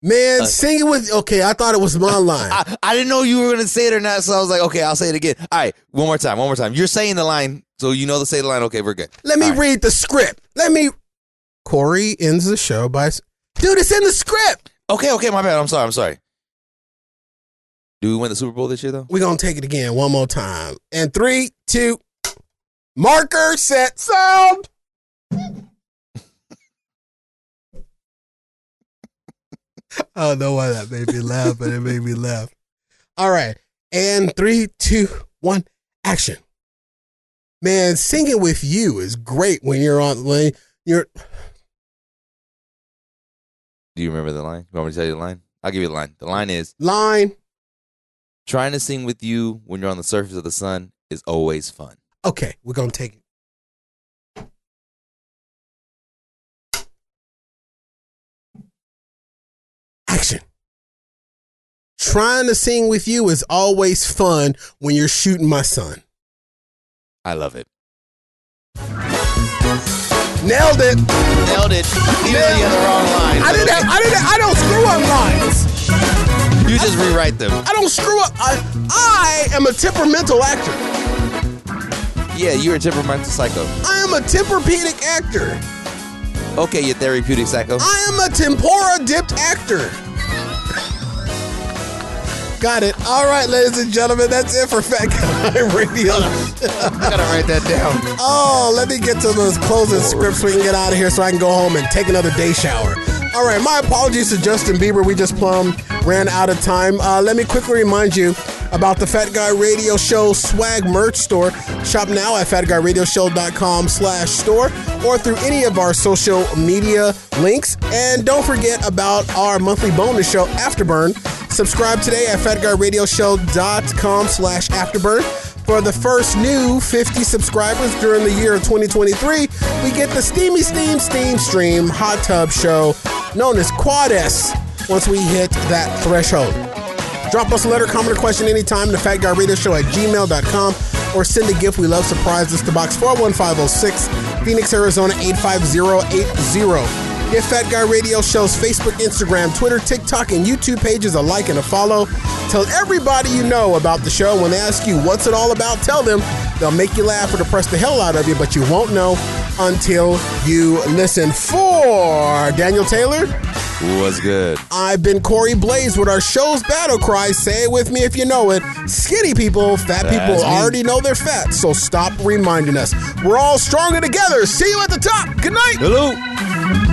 Man, Uh, sing it with okay, I thought it was my line. I, I didn't know you were gonna say it or not, so I was like, okay, I'll say it again. All right, one more time, one more time. You're saying the line, so you know to say the line. Okay, we're good. Let me All right. read the script. Let me Corey ends the show by Dude, it's in the script. Okay, okay, my bad. I'm sorry. I'm sorry. Do we win the Super Bowl this year though? We're gonna take it again one more time. And three, two, marker, set, sound. I don't know why that made me laugh, but it made me laugh. All right. And three, two, one, action. Man, singing with you is great when you're on when you're Do you remember the line? You want me to tell you the line? I'll give you the line. The line is line. trying to sing with you when you're on the surface of the sun is always fun. Okay, we're gonna take it. Action. Trying to sing with you is always fun when you're shooting my son. I love it. Nailed it. Nailed it. Even though you had the wrong line. I didn't have, I didn't I don't screw up lines. You just rewrite them. I don't screw up. I, I am a temperamental actor. Yeah, you're a temperamental psycho. I am a temperpedic actor. Okay, you therapeutic psycho. I am a tempora dipped actor. Got it. All right, ladies and gentlemen, that's it for Fat Guy Radio. gotta write that down. Oh, let me get to those closing scripts so we can get out of here so I can go home and take another day shower. All right, my apologies to Justin Bieber. We just plumb ran out of time. Uh, let me quickly remind you about the Fat Guy Radio Show swag merch store. Shop now at fatguyradioshow.com slash store or through any of our social media links. And don't forget about our monthly bonus show, Afterburn. Subscribe today at fatguyradioshow.com slash afterburn. For the first new 50 subscribers during the year of 2023, we get the Steamy Steam Steam Stream hot tub show known as Quad S once we hit that threshold. Drop us a letter, comment, or question anytime to fatguyradioshow at gmail.com or send a gift. We love surprises to box 41506, Phoenix, Arizona 85080. Give Fat Guy Radio Show's Facebook, Instagram, Twitter, TikTok, and YouTube pages a like and a follow. Tell everybody you know about the show. When they ask you what's it all about, tell them. They'll make you laugh or depress the hell out of you, but you won't know until you listen. For Daniel Taylor, Was good. I've been Corey Blaze with our show's battle cry. Say it with me if you know it. Skinny people, fat That's people me. already know they're fat, so stop reminding us. We're all stronger together. See you at the top. Good night. Hello.